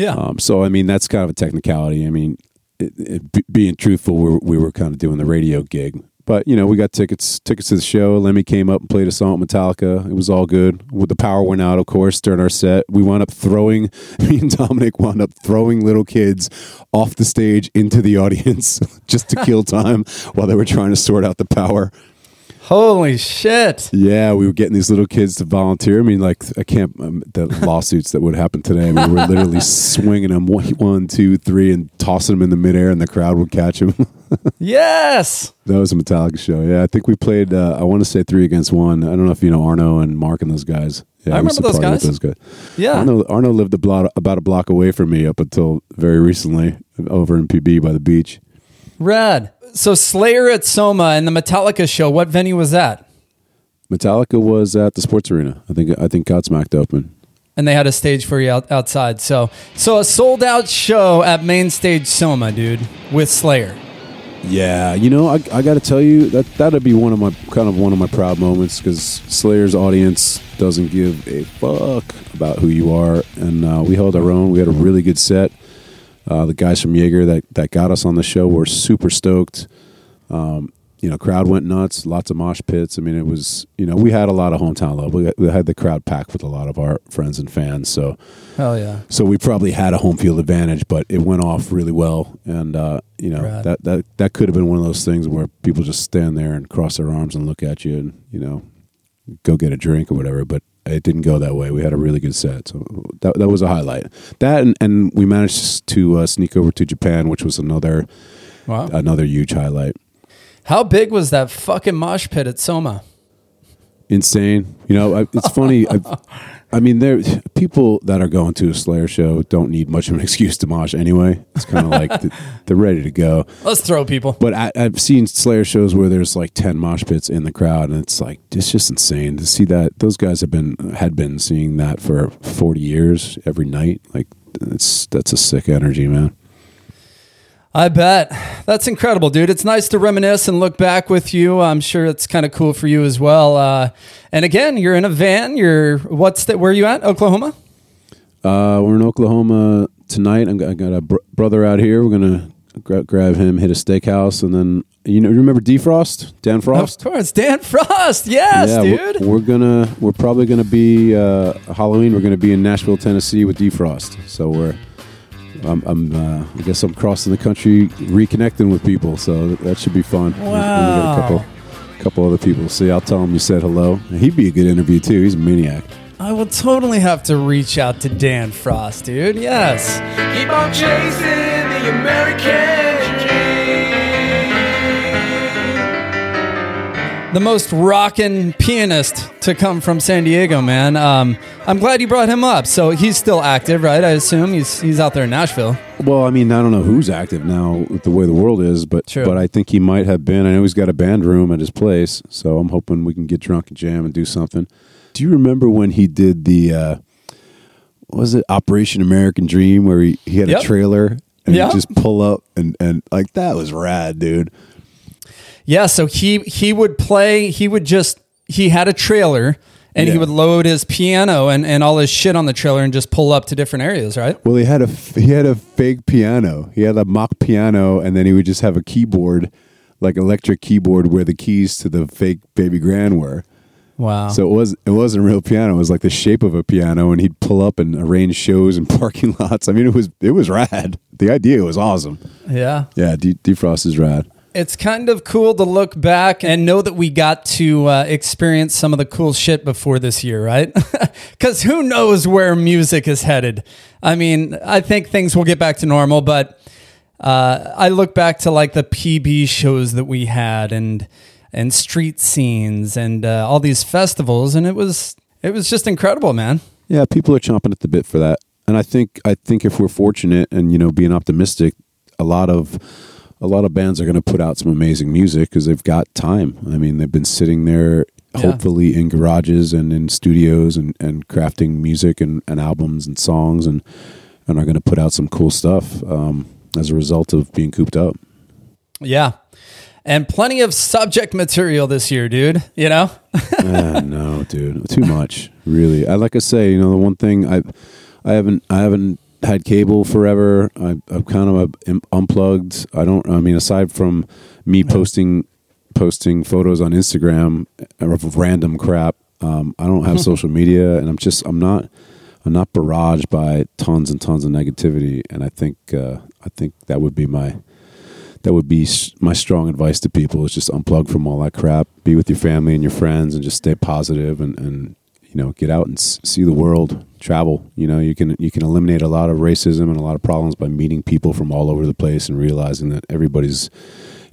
Yeah. Um, so I mean, that's kind of a technicality. I mean, it, it, be- being truthful, we were, we were kind of doing the radio gig, but you know, we got tickets tickets to the show. Lemmy came up and played a song with Metallica. It was all good. The power went out, of course, during our set. We wound up throwing. Me and Dominic wound up throwing little kids off the stage into the audience just to kill time while they were trying to sort out the power. Holy shit. Yeah, we were getting these little kids to volunteer. I mean, like I can't um, the lawsuits that would happen today. I mean, we're literally swinging them one, one, two, three, and tossing them in the midair, and the crowd would catch them. Yes. that was a Metallica show. Yeah, I think we played. Uh, I want to say three against one. I don't know if you know Arno and Mark and those guys. Yeah, I remember those guys. Those guys. Yeah. Arno, Arno lived a block, about a block away from me up until very recently, over in PB by the beach. Rad. So Slayer at Soma and the Metallica show, what venue was that? Metallica was at the sports arena. I think I think Godsmacked open. And they had a stage for you out, outside. So so a sold out show at main stage Soma, dude, with Slayer. Yeah, you know, I, I got to tell you that that'd be one of my kind of one of my proud moments because Slayer's audience doesn't give a fuck about who you are, and uh, we held our own. We had a really good set. Uh, the guys from Jaeger that that got us on the show were super stoked. Um, you know, crowd went nuts. Lots of mosh pits. I mean, it was you know we had a lot of hometown love. We, we had the crowd packed with a lot of our friends and fans. So Hell yeah. so we probably had a home field advantage, but it went off really well, and uh, you know Rad. that that that could have been one of those things where people just stand there and cross their arms and look at you, and you know, go get a drink or whatever. But it didn't go that way. We had a really good set, so that that was a highlight. That and, and we managed to uh, sneak over to Japan, which was another Wow. another huge highlight. How big was that fucking mosh pit at Soma? insane. You know, I, it's funny. I, I mean, there people that are going to a Slayer show don't need much of an excuse to mosh anyway. It's kind of like th- they're ready to go. Let's throw people. But I, I've seen Slayer shows where there's like ten mosh pits in the crowd, and it's like it's just insane to see that. Those guys have been had been seeing that for forty years every night. Like it's that's a sick energy, man. I bet. That's incredible, dude. It's nice to reminisce and look back with you. I'm sure it's kind of cool for you as well. Uh, and again, you're in a van. You're what's that? Where are you at? Oklahoma? Uh, we're in Oklahoma tonight. I'm, I got a br- brother out here. We're gonna gra- grab him, hit a steakhouse, and then you know remember Defrost, Dan Frost. Of course, Dan Frost. Yes, yeah, we're- We're, gonna we're probably gonna be uh, Halloween. We're gonna be in Nashville, Tennessee with Defrost. So we're I'm, I'm uh, I guess I'm crossing the country, reconnecting with people. So that, that should be fun. And we got Wow. a couple couple other people. See, I'll tell him you said hello. He'd be a good interview too. He's a maniac. I will totally have to reach out to Dan Frost, dude. Yes. Keep on chasing the American The most rockin' pianist to come from San Diego, man. Um, I'm glad you brought him up. So he's still active, right? I assume he's he's out there in Nashville. Well, I mean, I don't know who's active now with the way the world is, but True. but I think he might have been. I know he's got a band room at his place, so I'm hoping we can get drunk and jam and do something. Do you remember when he did the uh, what was it Operation American Dream, where he, he had Yep. a trailer and Yep. he just pull up and and like that was rad, dude. Yeah, so he he would play. He would just he had a trailer, and he would load his piano and, and all his shit on the trailer and just pull up to different areas, right? Well, he had a he had a fake piano. He had a mock piano, and then he would just have a keyboard, like electric keyboard, where the keys to the fake baby grand were. Wow. So it was it wasn't a real piano. It was like the shape of a piano, and he'd pull up and arrange shows in parking lots. I mean, it was it was rad. The idea was awesome. yeah. Yeah, D- Defrost is rad. It's kind of cool to look back and know that we got to uh, experience some of the cool shit before this year, right? Because who knows where music is headed? I mean, I think things will get back to normal, but uh, I look back to like the PB shows that we had and and street scenes and uh, all these festivals, and it was it was just incredible, man. Yeah, people are chomping at the bit for that, and I think I think if we're fortunate and you know being optimistic, a lot of a lot of bands are going to put out some amazing music because they've got time. I mean, they've been sitting there, Yeah. hopefully in garages and in studios and, and crafting music and, and albums and songs and and are going to put out some cool stuff um, as a result of being cooped up. Yeah. and plenty of subject material this year, dude. You know? Ah, no, dude, too much. Really, I like I say, you know, the one thing I, I haven't, I haven't had cable forever. I, I've kind of uh, unplugged. I don't. I mean, aside from me posting, posting photos on Instagram of random crap, um, I don't have social media, and I'm just, I'm not, I'm not barraged by tons and tons of negativity. And I think, uh, I think that would be my that would be my strong advice to people is just unplug from all that crap be with your family and your friends and just stay positive and, and you know get out and s- see the world travel you know you can you can eliminate a lot of racism and a lot of problems by meeting people from all over the place and realizing that everybody's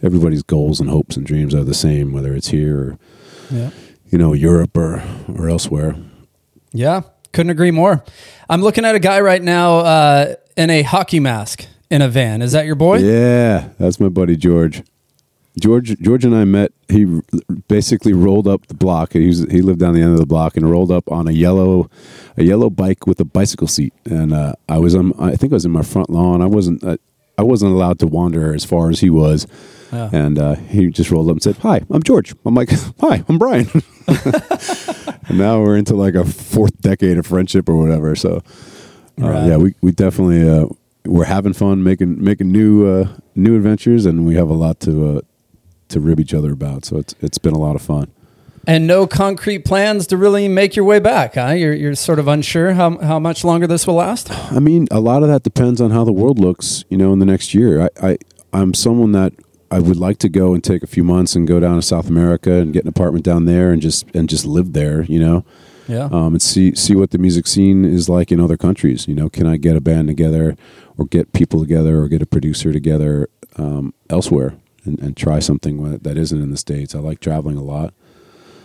everybody's goals and hopes and dreams are the same whether it's here or Yeah. you know europe or or elsewhere Yeah, couldn't agree more. I'm looking at a guy right now uh, in a hockey mask in a van. Is that your boy? Yeah, that's my buddy George. George George and I met. He basically rolled up the block. He was, he lived down the end of the block and rolled up on a yellow a yellow bike with a bicycle seat. And uh, I was on. I think I was in my front lawn. I wasn't. Uh, I wasn't allowed to wander as far as he was. Yeah. And uh, he just rolled up and said, "Hi, I'm George." I'm like, "Hi, I'm Brian." and now we're into like a fourth decade of friendship or whatever. So, uh, Right. yeah, we we definitely uh, we're having fun making making new uh, new adventures, and we have a lot to uh, to rib each other about. So it's it's been a lot of fun. And no concrete plans to really make your way back, huh? You're, you're sort of unsure how, how much longer this will last? I mean, a lot of that depends on how the world looks, you know, in the next year. I, I I'm someone that I would like to go and take a few months and go down to South America and get an apartment down there and just and just live there, you know. Yeah. um, and see see what the music scene is like in other countries. You know, can I get a band together, or get people together, or get a producer together um, elsewhere, and, and try something that isn't in the states? I like traveling a lot.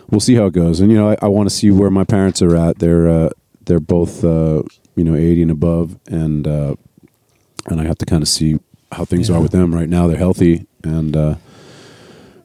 We'll see how it goes, and you know, I, I want to see where my parents are at. They're uh, they're both uh, you know eighty and above, and uh, and I have to kind of see how things Yeah. are with them right now. They're healthy, and uh,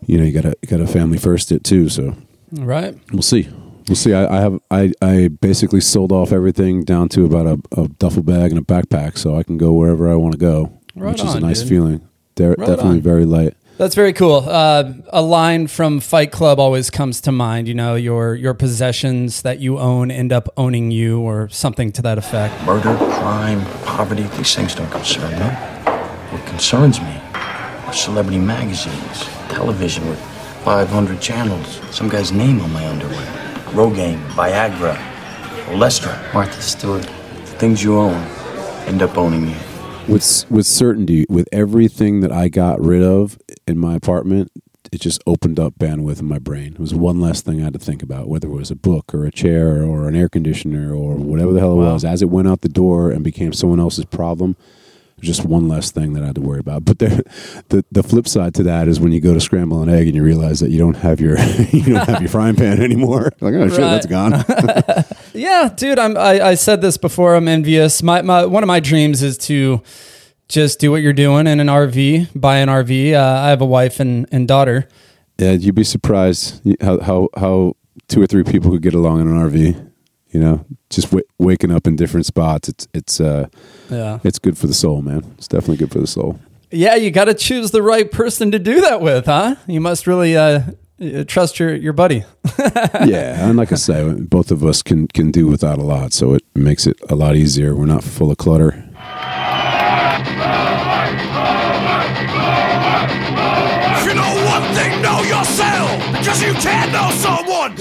you know, you got to got a family first it too. So right. We'll see. We'll see. I, I have I, I basically sold off everything down to about a, a duffel bag and a backpack, so I can go wherever I want to go, Right which is a nice dude. feeling. They're Right definitely on. very light. That's very cool. Uh, a line from Fight Club always comes to mind. You know, your your possessions that you own end up owning you, or something to that effect. Murder, crime, poverty, these things don't concern me. What concerns me are celebrity magazines, television with 500 channels, some guy's name on my underwear, Rogaine, Viagra, Olestra, Martha Stewart. The things you own end up owning you. With with certainty, with everything that I got rid of in my apartment, it just opened up bandwidth in my brain. It was one less thing I had to think about, whether it was a book or a chair or an air conditioner or whatever the hell it Wow. was. As it went out the door and became someone else's problem, just one less thing that I had to worry about. But there, the the flip side to that is when you go to scramble an egg and you realize that you don't have your you don't have your frying pan anymore. Like oh shit, Right. that's gone. Yeah, dude. I'm. I, I said this before. I'm envious. My, my one of my dreams is to just do what you're doing in an RV, buy an RV. Uh, I have a wife and, and daughter. Yeah, you'd be surprised how how how two or three people could get along in an RV. You know, just w- waking up in different spots. It's it's uh Yeah. it's good for the soul, man. It's definitely good for the soul. Yeah, you got to choose the right person to do that with, huh? You must really uh, uh, trust your your buddy. yeah, and like I say, both of us can can do without a lot, so it makes it a lot easier. We're not full of clutter. Because you can't know someone.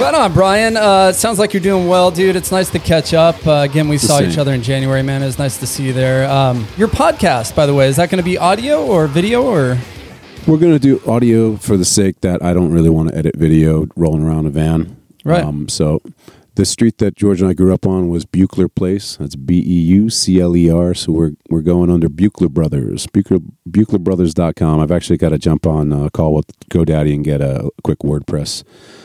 Right on, Brian. Uh, it sounds like you're doing well, dude. It's nice to catch up. Uh, again, we saw same. each other in January, man. It's nice to see you there. Um, your podcast, by the way, is that going to be audio or video or? We're gonna do audio for the sake that I don't really want to edit video rolling around a van. Right. Um, so the street that George and I grew up on was Beucler Place. That's B E U C L E R. So we're we're going under Beucler Brothers. Beucler BeuclerBrothers.com. I've actually got to jump on a call with GoDaddy and get a quick WordPress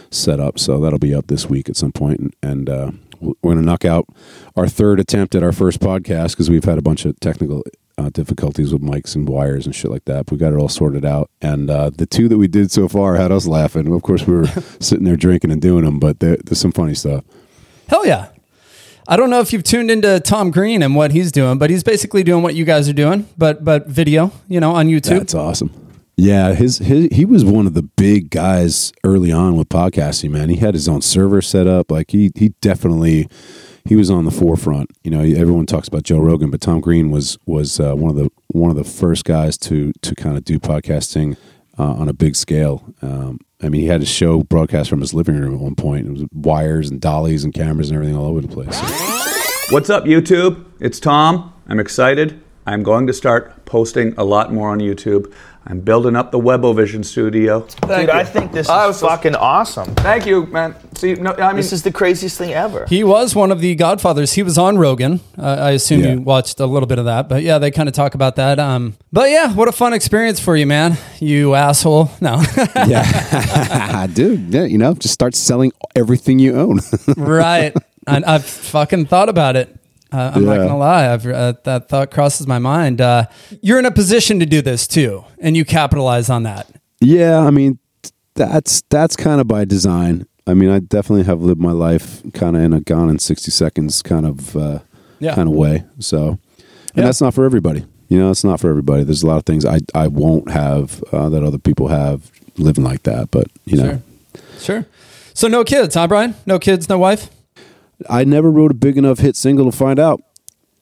set up. So that'll be up this week at some point, and, and uh, we're going to knock out our third attempt at our first podcast because we've had a bunch of technical uh, difficulties with mics and wires and shit like that. But we got it all sorted out, and uh, the two that we did so far had us laughing. Of course, we were sitting there drinking and doing them, but there, there's some funny stuff. Hell yeah. I don't know if you've tuned into Tom Green and what he's doing, but he's basically doing what you guys are doing, but but video, you know, on YouTube. That's awesome. Yeah, his, his he was one of the big guys early on with podcasting. Man, he had his own server set up. Like he he definitely he was on the forefront. You know, everyone talks about Joe Rogan, but Tom Green was was uh, one of the one of the first guys to to kind of do podcasting uh, on a big scale. Um, I mean, he had a show broadcast from his living room at one point. It was wires and dollies and cameras and everything all over the place. What's up, YouTube? It's Tom. I'm excited. I'm going to start posting a lot more on YouTube. I'm building up the Webovision studio. Dude, I think this is fucking awesome. Thank you, man. See, no, I mean, This is the craziest thing ever. He was one of the Godfathers. He was on Rogan. Uh, I assume Yeah. you watched a little bit of that, but yeah, they kind of talk about that. Um, but yeah, what a fun experience for you, man. You asshole. No, yeah, dude. Yeah, you know, just start selling everything you own. right. And I've fucking thought about it. Uh, I'm not gonna lie. I've uh, that thought crosses my mind. Uh, you're in a position to do this too, and you capitalize on that. Yeah, I mean that's that's kind of by design. I mean, I definitely have lived my life kind of in a gone in sixty seconds kind of uh, Yeah. kind of way. So, and Yeah. that's not for everybody. You know, it's not for everybody. There's a lot of things I I won't have uh, that other people have living like that. But you know, Sure. Sure. So no kids, huh, Brian? No kids, no wife. I never wrote a big enough hit single to find out.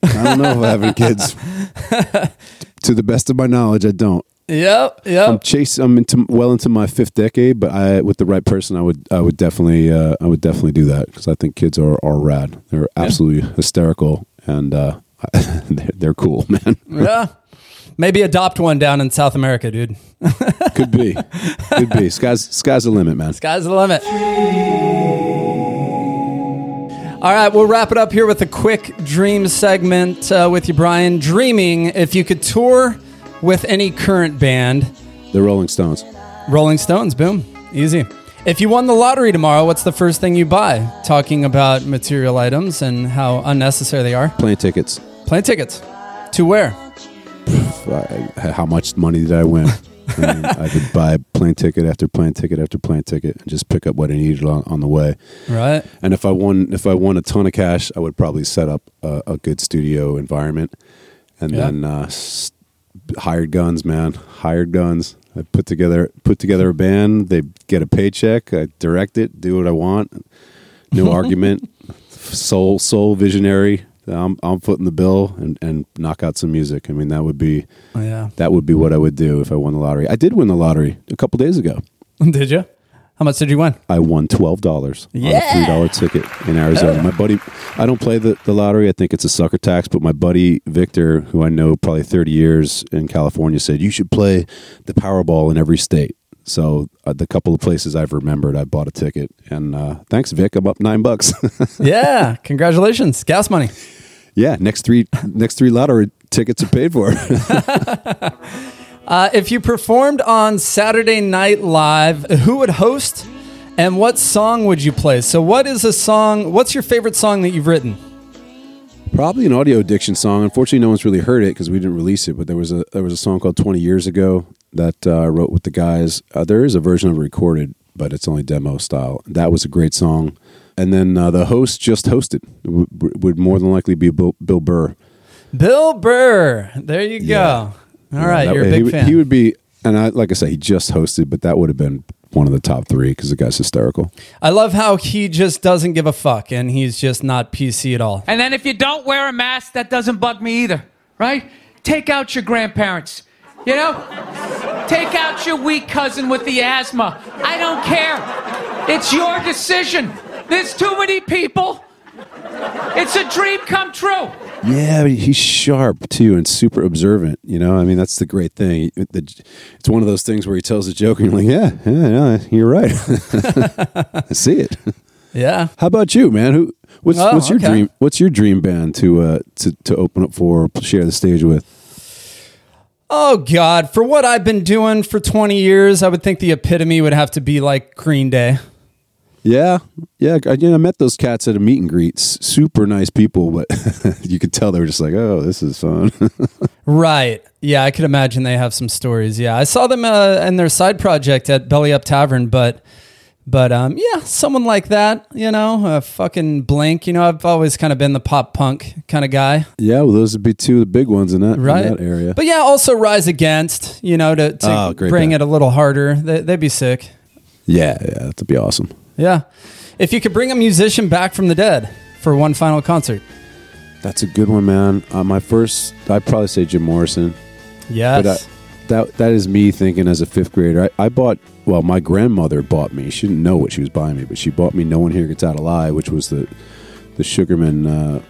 I don't know if I have any kids. to the best of my knowledge, I don't. Yep. Yep. I'm chasing. I'm into well into my fifth decade, but I with the right person, I would I would definitely uh, I would definitely do that because I think kids are are rad. They're absolutely hysterical and uh, they're, they're cool, man. yeah. Maybe adopt one down in South America, dude. Could be, could be. Sky's sky's the limit, man. Sky's the limit. All right, we'll wrap it up here with a quick dream segment uh, with you, Brian. Dreaming if you could tour with any current band. The Rolling Stones. Rolling Stones, boom, easy. If you won the lottery tomorrow, what's the first thing you buy? Talking about material items and how unnecessary they are. Plane tickets. Plane tickets. To where? How much money did I win? I, could buy plane ticket after plane ticket after plane ticket and just pick up what I needed on, on the way. Right. And if I won, if I won a ton of cash, I would probably set up a, a good studio environment, and Yeah. then uh, s- hired guns, man, hired guns. I put together put together a band. They get a paycheck. I direct it, do what I want. No argument. Soul soul visionary. I'm I'm footing the bill and, and knock out some music. I mean that would be Oh, yeah. that would be what I would do if I won the lottery. I did win the lottery a couple days ago. Did you? How much did you win? I won twelve dollars on a Yeah. three dollar ticket in Arizona. My buddy, I don't play the, the lottery. I think it's a sucker tax. But my buddy Victor, who I know probably thirty years in California, said you should play the Powerball in every state. So uh, the couple of places I've remembered, I bought a ticket, and uh, thanks, Vic. I'm up nine bucks. yeah. Congratulations. Gas money. yeah, next three next three lottery tickets are paid for. Uh, if you performed on Saturday Night Live, who would host and what song would you play? So, what is a song? What's your favorite song that you've written? Probably an audio addiction song. Unfortunately, no one's really heard it because we didn't release it. But there was a there was a song called Twenty Years Ago that uh, I wrote with the guys. Uh, there is a version of it recorded, but it's only demo style. That was a great song. And then uh, the host just hosted would, would more than likely be Bill, Bill Burr. Bill Burr. There you go. All right, That you're a big he, would- fan. He would be, and I like I say, he just hosted, but that would have been one of the top three because the guy's hysterical. I love how he just doesn't give a fuck and he's just not PC at all. And then if you don't wear a mask, that doesn't bug me either, right? Take out your grandparents. You know? Take out your weak cousin with the asthma. I don't care. It's your decision. There's too many people. It's a dream come true. Yeah, he's sharp too and super observant. You know, I mean, that's the great thing. It's one of those things where he tells a joke and you're like, yeah, yeah, yeah you're right. I see it. Yeah. How about you, man? Who? What's Oh, what's your okay. dream? What's your dream band to uh to to open up for, or share the stage with? Oh God! For what I've been doing for 20 years, I would think the epitome would have to be like Green Day. Yeah, yeah. I, you know, I met those cats at a meet and greet. Super nice people, but you could tell they were just like, "Oh, this is fun." Right. Yeah, I could imagine they have some stories. Yeah, I saw them uh, in their side project at Belly Up Tavern, but But um, yeah, someone like that, you know, a fucking Blink. You know, I've always kind of been the pop punk kind of guy, Yeah, well, those would be two of the big ones in that, in right? that area. But yeah, also Rise Against. You know, to, to Oh, bring band. it a little harder. They, they'd be sick. yeah, yeah, that'd be awesome. Yeah, if you could bring a musician back from the dead for one final concert. That's a good one, man. Uh, my first, I'd probably say Jim Morrison. Yes. But I, that that is me thinking as a fifth grader. I, I bought. Well, my grandmother bought me. She didn't know what she was buying me, but she bought me "No One Here Gets Out Alive," which was the the Sugerman uh,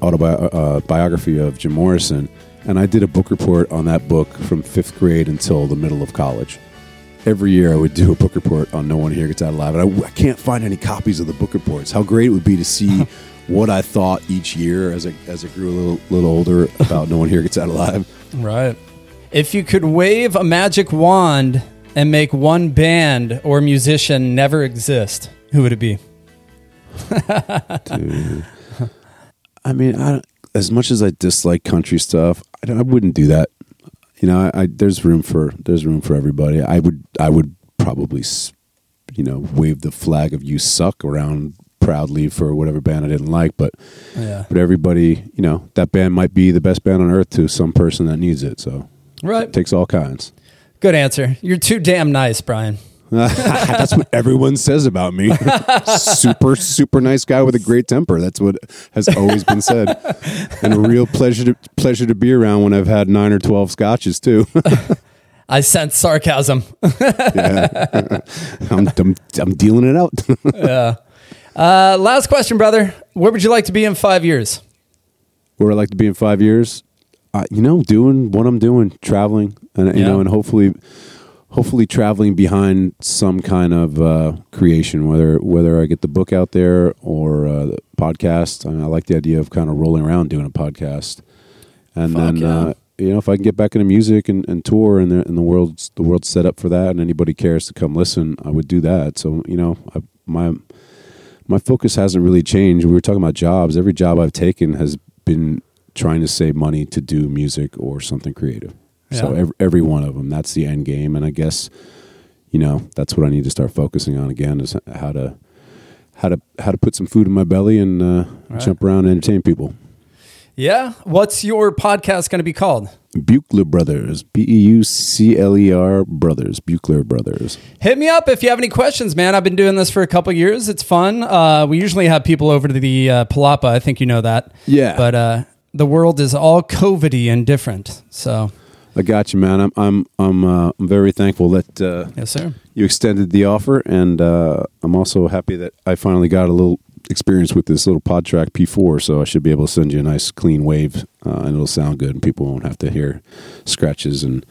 autobi- uh, of Jim Morrison. And I did a book report on that book from fifth grade until the middle of college. Every year, I would do a book report on "No One Here Gets Out Alive," and I, I can't find any copies of the book reports. How great it would be to see what I thought each year as I as I grew a little little older about "No One Here Gets Out Alive." Right. If you could wave a magic wand and make one band or musician never exist, who would it be? Dude. I mean, I as much as I dislike country stuff, I, I wouldn't do that. You know, I, I there's room for there's room for everybody. I would I would probably you know wave the flag of "You suck" around proudly for whatever band I didn't like, but Yeah. but everybody, you know, that band might be the best band on earth to some person that needs it. So Right. it takes all kinds. Good answer. You're too damn nice, Brian. That's what everyone says about me. super, super nice guy with a great temper. That's what has always been said, and a real pleasure to pleasure to be around when I've had nine or twelve scotches too. I sense sarcasm. yeah, I'm, I'm I'm dealing it out. yeah. Uh, last question, brother. Where would you like to be in five years? Where I like to be in five years, uh, you know, doing what I'm doing, traveling, and you Yeah. know, and hopefully, hopefully traveling behind some kind of uh, creation, whether whether I get the book out there or uh, the podcast. I, mean, I like the idea of kind of rolling around doing a podcast, and Fuck then yeah. uh, you know, if I can get back into music and, and tour, and the and the world's the world's set up for that, and anybody cares to come listen, I would do that. So you know, I, my my focus hasn't really changed. We were talking about jobs. Every job I've taken has been trying to save money to do music or something creative. So every, every one of them, that's the end game. And I guess, you know, that's what I need to start focusing on again is how to how to how to put some food in my belly and uh, Right. jump around and entertain people. Yeah. What's your podcast going to be called? Beucler Brothers, B E U C L E R Brothers, Beucler Brothers. Hit me up if you have any questions, man. I've been doing this for a couple years. It's fun. Uh, we usually have people over to the uh, Palapa. I think you know that. Yeah. But uh, the world is all COVIDy and different. So I got you, man. I'm I'm I'm uh, I'm very thankful that uh, yes, sir. you extended the offer, and uh, I'm also happy that I finally got a little experience with this little PodTrak P4. So I should be able to send you a nice clean wave, uh, and it'll sound good, and people won't have to hear scratches and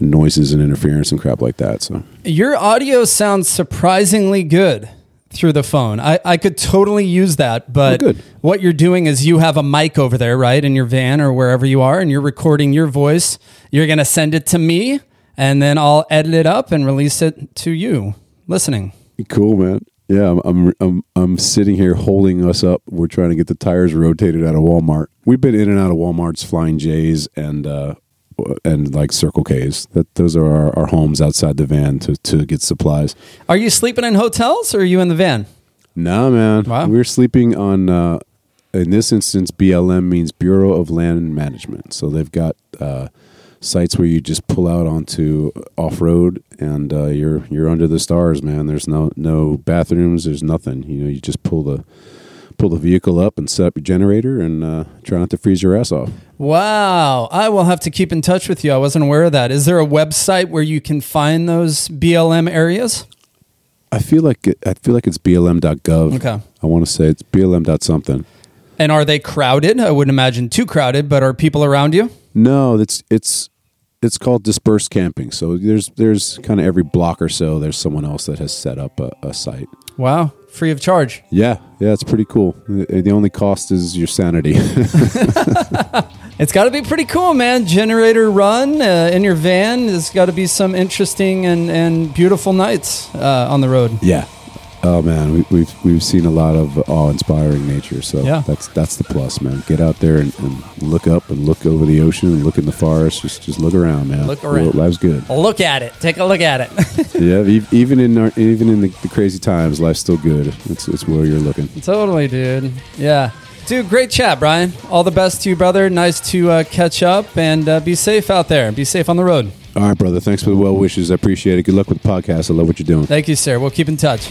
noises and interference and crap like that. So Your audio sounds surprisingly good through the phone. I, I could totally use that, but Oh, what you're doing is you have a mic over there, right, in your van or wherever you are, and you're recording your voice. You're going to send it to me, and then I'll edit it up and release it to you listening. cool, man. Yeah, I'm, I'm I'm I'm sitting here holding us up. We're trying to get the tires rotated out of Walmart. We've been in and out of Walmart's Flying J's and uh, and like Circle K's. That those are our, our homes outside the van to to get supplies. Are you sleeping in hotels or are you in the van? No, man. Wow. We're sleeping on, uh, in this instance, BLM means Bureau of Land Management. So they've got uh, sites where you just pull out onto off road and uh, you're you're under the stars, man. There's no no bathrooms. There's nothing. You know, you just pull the pull the vehicle up and set up your generator and uh, try not to freeze your ass off. Wow. I will have to keep in touch with you. I wasn't aware of that. Is there a website where you can find those BLM areas? I feel like it, I feel like it's BLM.gov. Okay. I want to say it's BLM. something. And are they crowded? I wouldn't imagine too crowded, but are people around you? No, it's it's it's called dispersed camping. So there's there's kind of every block or so there's someone else that has set up a, a site. Wow. Free of charge. Yeah, yeah, it's pretty cool. The the only cost is your sanity. It's got to be pretty cool, man. Generator run uh, in your van. There's got to be some interesting and, and beautiful nights uh, on the road. yeah, Oh man, we, we've we've seen a lot of awe-inspiring nature. So Yeah. that's that's the plus, man. Get out there and, and look up and look over the ocean and look in the forest. Just just look around, man. Look around. Life's good. Look at it. Take a look at it. yeah, even in our, even in the, the crazy times, life's still good. It's it's where you're looking. totally, dude. Yeah. Dude, great chat, Brian. All the best to you, brother. Nice to uh, catch up and uh, be safe out there. Be safe on the road. All right, brother. Thanks for the well wishes. I appreciate it. Good luck with the podcast. I love what you're doing. Thank you, sir. We'll keep in touch.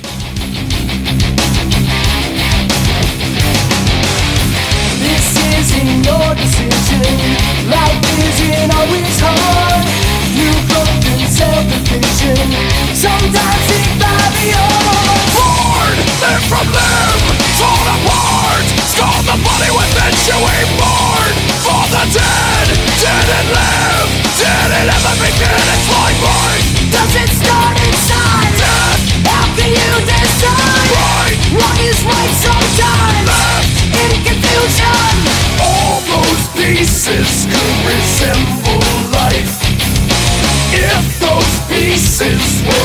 Pieces